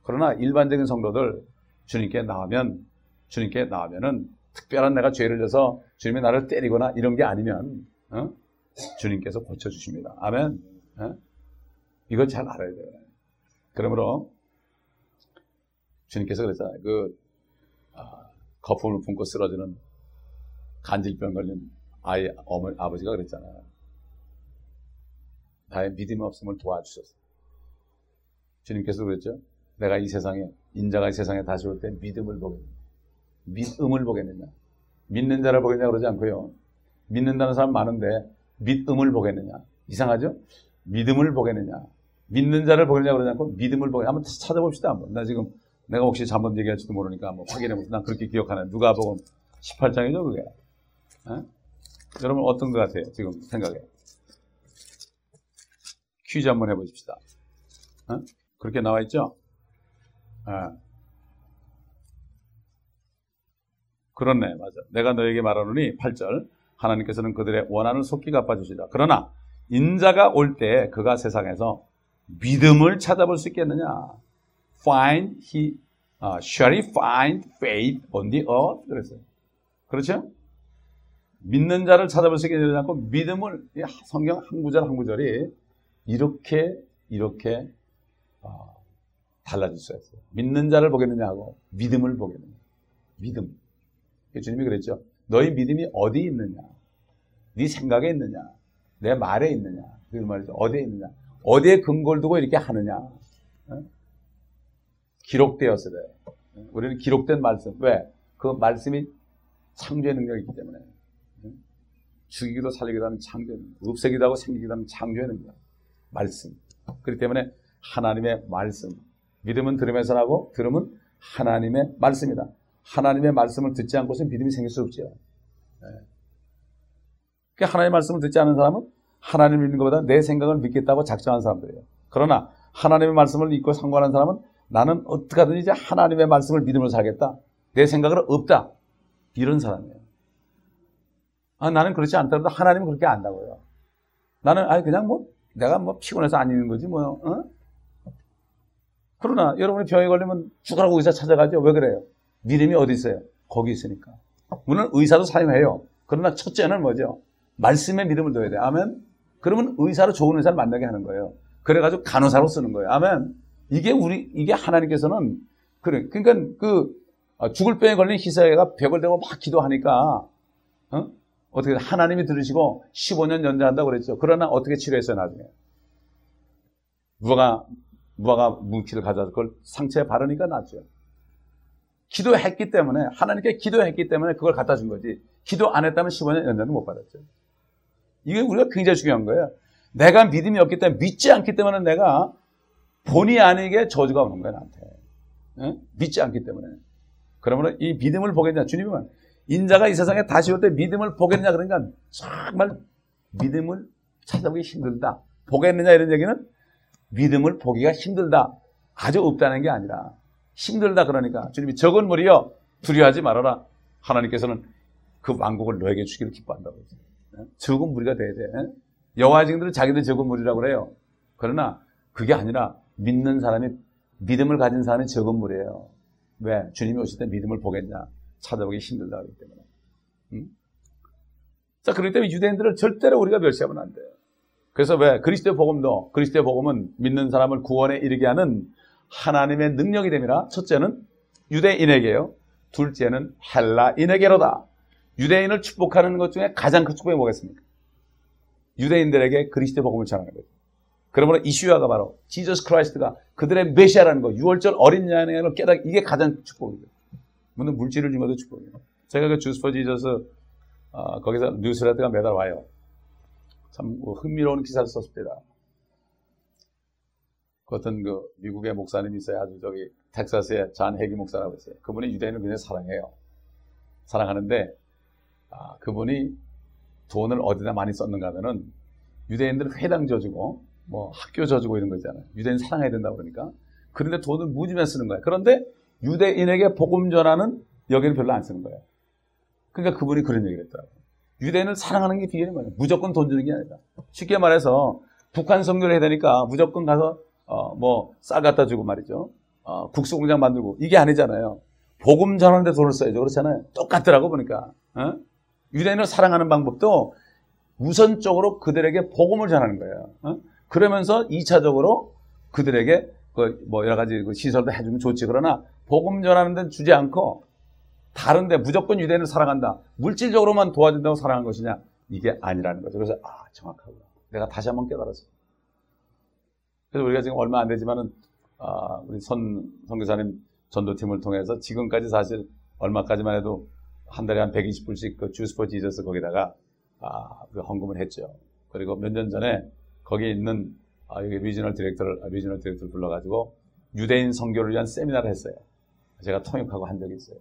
그러나 일반적인 성도들 주님께 나오면 주님께 나오면은 특별한 내가 죄를 져서 주님이 나를 때리거나 이런 게 아니면 어? 주님께서 고쳐 주십니다. 아멘. 어? 이걸 잘 알아야 돼요. 그러므로 주님께서 그랬잖아요. 그 아, 거품을 품고 쓰러지는 간질병 걸린 아이 어머니 아버지가 그랬잖아요. 나의 믿음이 없음을 도와주셨어. 주님께서 그랬죠. 내가 이 세상에 인자가 이 세상에 다시 올 때 믿음을 보겠느냐, 믿음을 보겠느냐, 믿는 자를 보겠냐 그러지 않고요. 믿는다는 사람 많은데 믿음을 보겠느냐 이상하죠? 믿음을 보겠느냐 믿는 자를 보겠느냐 그러지 않고 믿음을 보겠느냐 한번 찾아봅시다 한번. 나 지금 내가 혹시 잘못 얘기할지도 모르니까 한번 확인해보세요. 난 그렇게 기억하네. 누가 보면 18장이죠 그게. 에? 여러분 어떤 것 같아요 지금 생각에? 퀴즈 한번 해보십시다. 에? 그렇게 나와 있죠? 아. 그렇네, 맞아. 내가 너에게 말하노니 8절 하나님께서는 그들의 원한을 속히 갚아주시라. 그러나 인자가 올 때 그가 세상에서 믿음을 찾아볼 수 있겠느냐? Find he uh, shall he find faith on the earth? 그랬어요. 그렇죠? 믿는 자를 찾아볼 수 있겠느냐 고 믿음을 성경 한 구절 한 구절이 이렇게 이렇게 어, 달라질 수 있어요. 믿는 자를 보겠느냐 하고 믿음을 보겠느냐. 믿음. 주님이 그랬죠. 너희 믿음이 어디 있느냐? 네 생각에 있느냐? 내 말에 있느냐? 그 말이죠. 어디에 있느냐? 어디에 근거를 두고 이렇게 하느냐? 어? 기록되었어요. 우리는 기록된 말씀. 왜? 그 말씀이 창조의 능력이 있기 때문에. 죽이기도 살리기도 하는 창조의 능력. 없애기도 하고 생기기도 하는 창조의 능력. 말씀. 그렇기 때문에 하나님의 말씀. 믿음은 들으면서 나고 들음은 하나님의 말씀이다. 하나님의 말씀을 듣지 않고서 믿음이 생길 수 없죠. 네. 하나님의 말씀을 듣지 않은 사람은 하나님을 믿는 것보다 내 생각을 믿겠다고 작정한 사람들이에요. 그러나 하나님의 말씀을 믿고 상관한 사람은 나는 어떻게 하든지 하나님의 말씀을 믿음으로 살겠다. 내 생각은 없다. 이런 사람이에요. 아, 나는 그렇지 않더라도 하나님은 그렇게 안다고요. 나는 아니 그냥 뭐 내가 뭐 피곤해서 안 있는 거지 뭐. 어? 그러나 여러분이 병에 걸리면 죽으라고 의사 찾아가죠. 왜 그래요? 믿음이 어디 있어요? 거기 있으니까. 물론 의사도 사용해요. 그러나 첫째는 뭐죠? 말씀에 믿음을 둬야 돼. 아멘. 그러면 의사로 좋은 의사를 만나게 하는 거예요. 그래가지고 간호사로 쓰는 거예요. 아멘. 이게 우리 이게 하나님께서는 그래. 그러니까 그 어, 죽을 병에 걸린 희사애가 벽을 대고 막 기도하니까 어? 어떻게 하나님이 들으시고 15년 연장한다고 그랬죠. 그러나 어떻게 치료했어요 나중에? 무화과 무화과 뭉치를 가져와서 그걸 상처에 바르니까 낫죠. 기도했기 때문에 하나님께 기도했기 때문에 그걸 갖다 준 거지. 기도 안 했다면 15년 연장도 못 받았죠. 이게 우리가 굉장히 중요한 거예요. 내가 믿음이 없기 때문에 믿지 않기 때문에 내가 본의 아니게 저주가 오는 거야 나한테. 응? 믿지 않기 때문에. 그러면 이 믿음을 보겠냐 주님은 인자가 이 세상에 다시 올 때 믿음을 보겠냐 그러니까 정말 믿음을 찾아보기 힘들다. 보겠느냐 이런 얘기는 믿음을 보기가 힘들다. 아주 없다는 게 아니라 힘들다 그러니까 주님이 적은 무리여 두려워하지 말아라. 하나님께서는 그 왕국을 너에게 주기를 기뻐한다고 했어요. 적은 무리가 돼야 돼. 여호와 증들은 자기들 적은 무리라고 그래요. 그러나 그게 아니라 믿는 사람이 믿음을 가진 사람이 적은 무리예요. 왜? 주님이 오실 때 믿음을 보겠냐? 찾아보기 힘들다 하기 때문에. 음? 자, 그렇기 때문에 유대인들을 절대로 우리가 멸시하면 안 돼요. 그래서 왜 그리스도의 복음도 그리스도의 복음은 믿는 사람을 구원에 이르게 하는 하나님의 능력이 됩니다. 첫째는 유대인에게요. 둘째는 헬라인에게로다. 유대인을 축복하는 것 중에 가장 큰 축복이 뭐겠습니까? 유대인들에게 그리스도의 복음을 전하는 거죠. 그러므로 Yeshua가 바로 Jesus Christ가 그들의 메시아라는 거, 유월절 어린 양을 깨닫 이게 가장 축복이죠. 물론 물질을 준 것도 축복이에요. 제가 그 Jews for Jesus 어, 거기서 뉴스레터가 매달 와요. 참 흥미로운 기사를 썼습니다. 그 어떤 그 미국의 목사님이 있어요. 아주 저기 텍사스의 잔 해기 목사라고 있어요. 그분이 유대인을 굉장히 사랑해요. 사랑하는데 아, 그분이 돈을 어디다 많이 썼는가 하면은 유대인들은 회당 져주고 뭐 학교 져주고 이런 거 있잖아요. 유대인 사랑해야 된다 그러니까. 그런데 돈을 무지면 쓰는 거예요. 그런데 유대인에게 복음 전하는 여기는 별로 안 쓰는 거예요. 그러니까 그분이 그런 얘기를 했더라고요. 유대인을 사랑하는 게 비결이 뭐예요? 무조건 돈 주는 게 아니다. 쉽게 말해서 북한 선교를 해야 되니까 무조건 가서 어, 뭐쌀 갖다 주고 말이죠. 어, 국수 공장 만들고 이게 아니잖아요. 복음 전하는데 돈을 써야죠. 그렇잖아요. 똑같더라고 보니까. 어? 유대인을 사랑하는 방법도 우선적으로 그들에게 복음을 전하는 거예요. 어? 그러면서 2차적으로 그들에게 그 뭐 여러 가지 그 시설도 해주면 좋지. 그러나 복음 전하는 데는 주지 않고 다른데 무조건 유대인을 사랑한다. 물질적으로만 도와준다고 사랑한 것이냐? 이게 아니라는 거죠. 그래서 아 정확하고 내가 다시 한번 깨달았어요. 그래서 우리가 지금 얼마 안 되지만은 아, 우리 선 선교사님 전도팀을 통해서 지금까지 사실 얼마까지만 해도 한 달에 한 120불씩 그 Jews for Jesus 거기다가 아, 그 헌금을 했죠. 그리고 몇 년 전에 거기에 있는 아, 여기 regional director를 아, regional director를 불러가지고 유대인 선교를 위한 세미나를 했어요. 제가 통역하고 한 적이 있어요.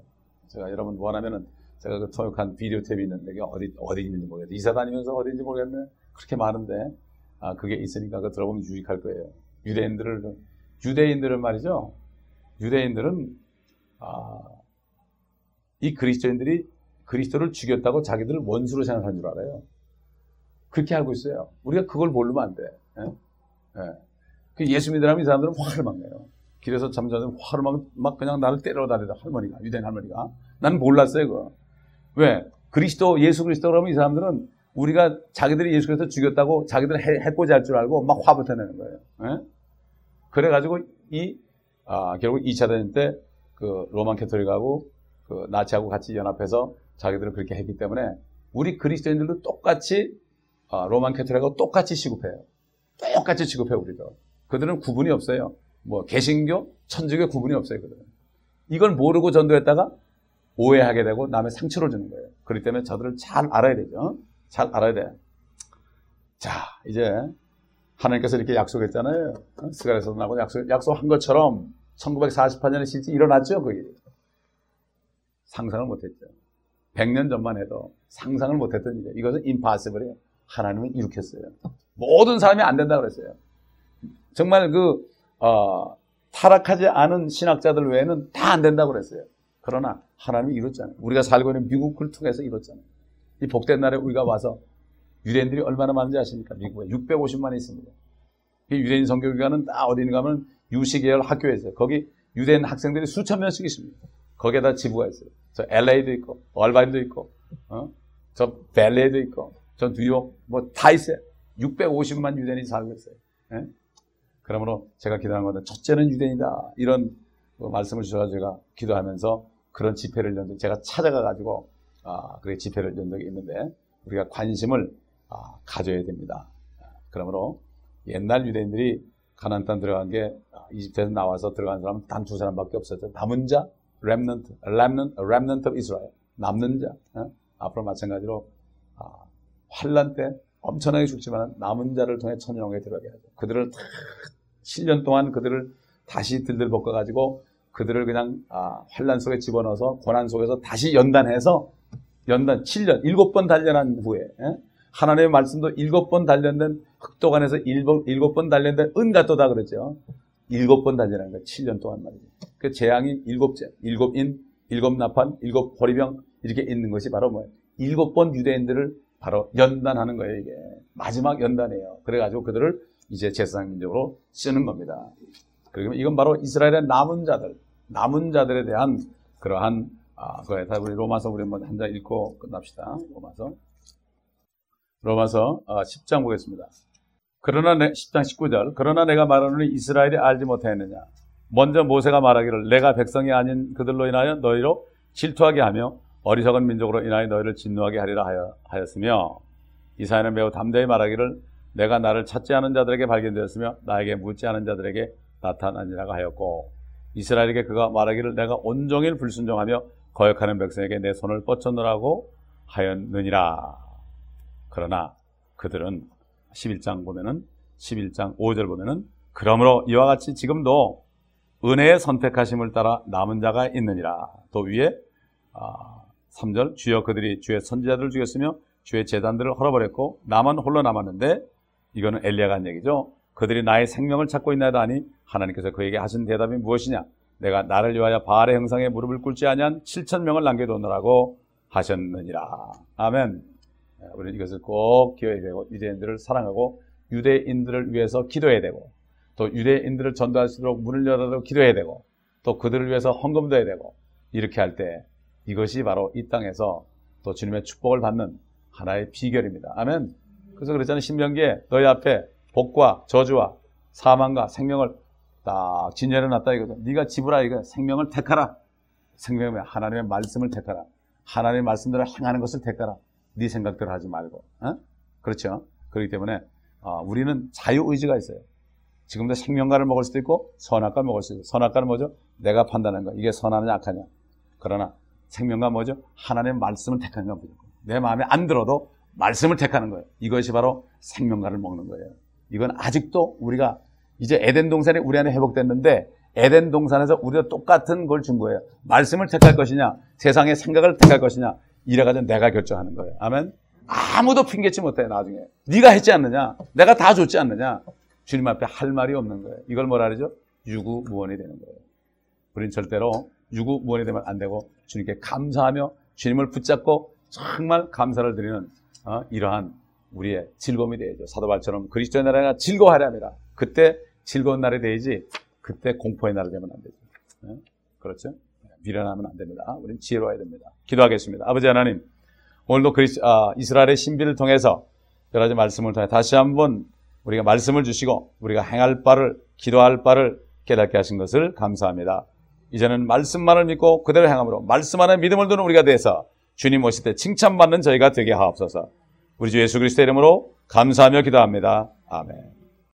제가 여러분 원하면은 제가 그 통역한 비디오 탭이 있는데 이게 어디 어디 있는지 모르겠어요. 이사 다니면서 어디인지 모르겠네. 그렇게 많은데 아 그게 있으니까 그 들어보면 유익할 거예요. 유대인들을 유대인들은 말이죠. 유대인들은 아, 이 그리스도인들이 그리스도를 죽였다고 자기들을 원수로 생각하는 줄 알아요. 그렇게 알고 있어요. 우리가 그걸 모르면 안 돼. 예? 예. 그 예수 믿으라면 이 사람들은 화를 막 내요. 길에서 잠자는 화를 막, 막 그냥 나를 때려 다니다 할머니가 유대인 할머니가. 나는 몰랐어요 그거. 왜? 그리스도 예수 그리스도 그러면 이 사람들은 우리가 자기들이 예수 그리스도 죽였다고 자기들 해코지 할 줄 알고 막 화부터 내는 거예요. 예? 그래가지고 이 아, 결국 2차 대전 때 그 로만 캐토릭하고 그 나치하고 같이 연합해서 자기들은 그렇게 했기 때문에 우리 그리스도인들도 똑같이 아, 로만 캐토릭하고 똑같이 시급해요. 똑같이 취급해요 우리도. 그들은 구분이 없어요 뭐 개신교, 천주교 구분이 없어요. 그들은. 이걸 모르고 전도했다가 오해하게 되고 남의 상처를 주는 거예요. 그렇기 때문에 저들을 잘 알아야 되죠. 잘 알아야 돼. 자, 이제 하나님께서 이렇게 약속했잖아요. 스가랴에서 나고 약속, 약속한 것처럼 1948년에 실제 일어났죠. 그 일이. 상상을 못했죠. 100년 전만 해도 상상을 못했던 일이에요. 이것은 임파서블이에요. 하나님은 일으켰어요. 모든 사람이 안 된다 그랬어요. 정말 그 어, 타락하지 않은 신학자들 외에는 다 안 된다고 그랬어요. 그러나 하나님이 이뤘잖아요. 우리가 살고 있는 미국을 통해서 이뤘잖아요. 이 복된 날에 우리가 와서 유대인들이 얼마나 많은지 아십니까? 미국에 650만이 있습니다. 유대인 성교기관은 딱 어디 있는가 하면 유시계열 학교에 있어요. 거기 유대인 학생들이 수천 명씩 있습니다. 거기에다 지부가 있어요. 저 LA도 있고, 얼바인도 있고, 어? 저 벨레도 있고, 저 뉴욕, 뭐 다 있어요. 650만 유대인이 살고 있어요. 예? 그러므로 제가 기도하는 것은 첫째는 유대인이다. 이런 뭐 말씀을 주셔서 제가 기도하면서 그런 집회를 연 적, 제가 찾아가 가지고 아, 그렇게 집회를 연 적이 있는데 우리가 관심을 아, 가져야 됩니다. 그러므로 옛날 유대인들이 가나안 땅 들어간 게 아, 이집트에서 나와서 들어간 사람은 단 두 사람밖에 없었죠. 남은 자, remnant, remnant, remnant of Israel. 남는 자. 어? 앞으로 마찬가지로 아, 환란 때 엄청나게 죽지만 남은 자를 통해 천영에 들어가게 하죠. 그들을 다 7년 동안 그들을 다시 들들 볶아 가지고 그들을 그냥 아, 환란 속에 집어넣어서 고난 속에서 다시 연단해서 연단 7년 7번 단련한 후에 예? 하나님의 말씀도 7번 단련된 흑도간에서 7, 번 단련된 은가도다 그랬죠. 7번 단련한 거예요. 7년 동안 말이죠. 그 재앙이 7째, 7인, 7나판, 7호리병 이렇게 있는 것이 바로 뭐예요? 7번 유대인들을 바로 연단하는 거예요, 이게. 마지막 연단이에요. 그래가지고 그들을 이제 제사장민족으로 쓰는 겁니다. 그러면 이건 바로 이스라엘의 남은 자들, 남은 자들에 대한 그러한 아, 그래. 다 우리 로마서 우리 한번 한 장 읽고 끝납시다. 로마서. 로마서 어, 10장 보겠습니다. 그러나 내, 10장 19절. 그러나 내가 말하노니 이스라엘이 알지 못하였느냐. 먼저 모세가 말하기를 내가 백성이 아닌 그들로 인하여 너희로 질투하게 하며 어리석은 민족으로 인하여 너희를 진노하게 하리라 하여, 하였으며 이사야는 매우 담대히 말하기를 내가 나를 찾지 않은 자들에게 발견되었으며 나에게 묻지 않은 자들에게 나타나니라고 하였고 이스라엘에게 그가 말하기를 내가 온종일 불순종하며 거역하는 백성에게 내 손을 뻗쳐놓으라고 하였느니라. 그러나 그들은 11장 보면은 11장 5절 보면은 그러므로 이와 같이 지금도 은혜의 선택하심을 따라 남은 자가 있느니라. 또 위에 아, 3절 주여 그들이 주의 선지자들을 죽였으며 주의 재단들을 헐어버렸고 나만 홀로 남았는데 이거는 엘리야가 한 얘기죠. 그들이 나의 생명을 찾고 있나이다 하니 하나님께서 그에게 하신 대답이 무엇이냐? 내가 나를 위하여 바알의 형상에 무릎을 꿇지 아니한 7천 명을 남겨두느라고 하셨느니라. 아멘. 우리는 이것을 꼭 기억해야 되고 유대인들을 사랑하고 유대인들을 위해서 기도해야 되고 또 유대인들을 전도할 수 있도록 문을 열어도 기도해야 되고 또 그들을 위해서 헌금도 해야 되고 이렇게 할 때 이것이 바로 이 땅에서 또 주님의 축복을 받는 하나의 비결입니다. 아멘. 그래서 그랬잖아요. 신명기에 너희 앞에 복과 저주와 사망과 생명을 딱 진열해 놨다 이거죠. 네가 지불하 이거 생명을 택하라. 생명의 하나님의 말씀을 택하라. 하나님의 말씀대로 행하는 것을 택하라. 네 생각대로 하지 말고. 어? 그렇죠? 그렇기 때문에 어, 우리는 자유 의지가 있어요. 지금도 생명과를 먹을 수도 있고 선악과 먹을 수도 있고 선악과는 뭐죠? 내가 판단하는 거. 이게 선하냐 악하냐. 그러나 생명과 뭐죠? 하나님의 말씀을 택하는 겁니다. 내 마음에 안 들어도 말씀을 택하는 거예요. 이것이 바로 생명과를 먹는 거예요. 이건 아직도 우리가 이제 에덴 동산이 우리 안에 회복됐는데 에덴 동산에서 우리가 똑같은 걸 준 거예요. 말씀을 택할 것이냐, 세상의 생각을 택할 것이냐, 이래가지고 내가 결정하는 거예요. 아멘. 아무도 핑계치 못해 나중에. 네가 했지 않느냐, 내가 다 줬지 않느냐. 주님 앞에 할 말이 없는 거예요. 이걸 뭐라 그러죠? 유구무원이 되는 거예요. 우린 절대로 유구무원이 되면 안 되고 주님께 감사하며 주님을 붙잡고 정말 감사를 드리는 어, 이러한 우리의 즐거움이 되야죠. 사도발처럼 그리스도의 나라가 즐거워하려 합니다. 그때 즐거운 날이 되야지 그때 공포의 날이 되면 안 되죠. 네? 그렇죠? 미련하면 안 됩니다. 우리는 지혜로워야 됩니다. 기도하겠습니다. 아버지 하나님, 오늘도 그리스, 아, 이스라엘의 신비를 통해서 여러 가지 말씀을 통해 다시 한번 우리가 말씀을 주시고 우리가 행할 바를 기도할 바를 깨닫게 하신 것을 감사합니다. 이제는 말씀만을 믿고 그대로 행함으로 말씀 안에 믿음을 두는 우리가 돼서 주님 오실 때 칭찬받는 저희가 되게 하옵소서. 우리 주 예수 그리스도 이름으로 감사하며 기도합니다. 아멘.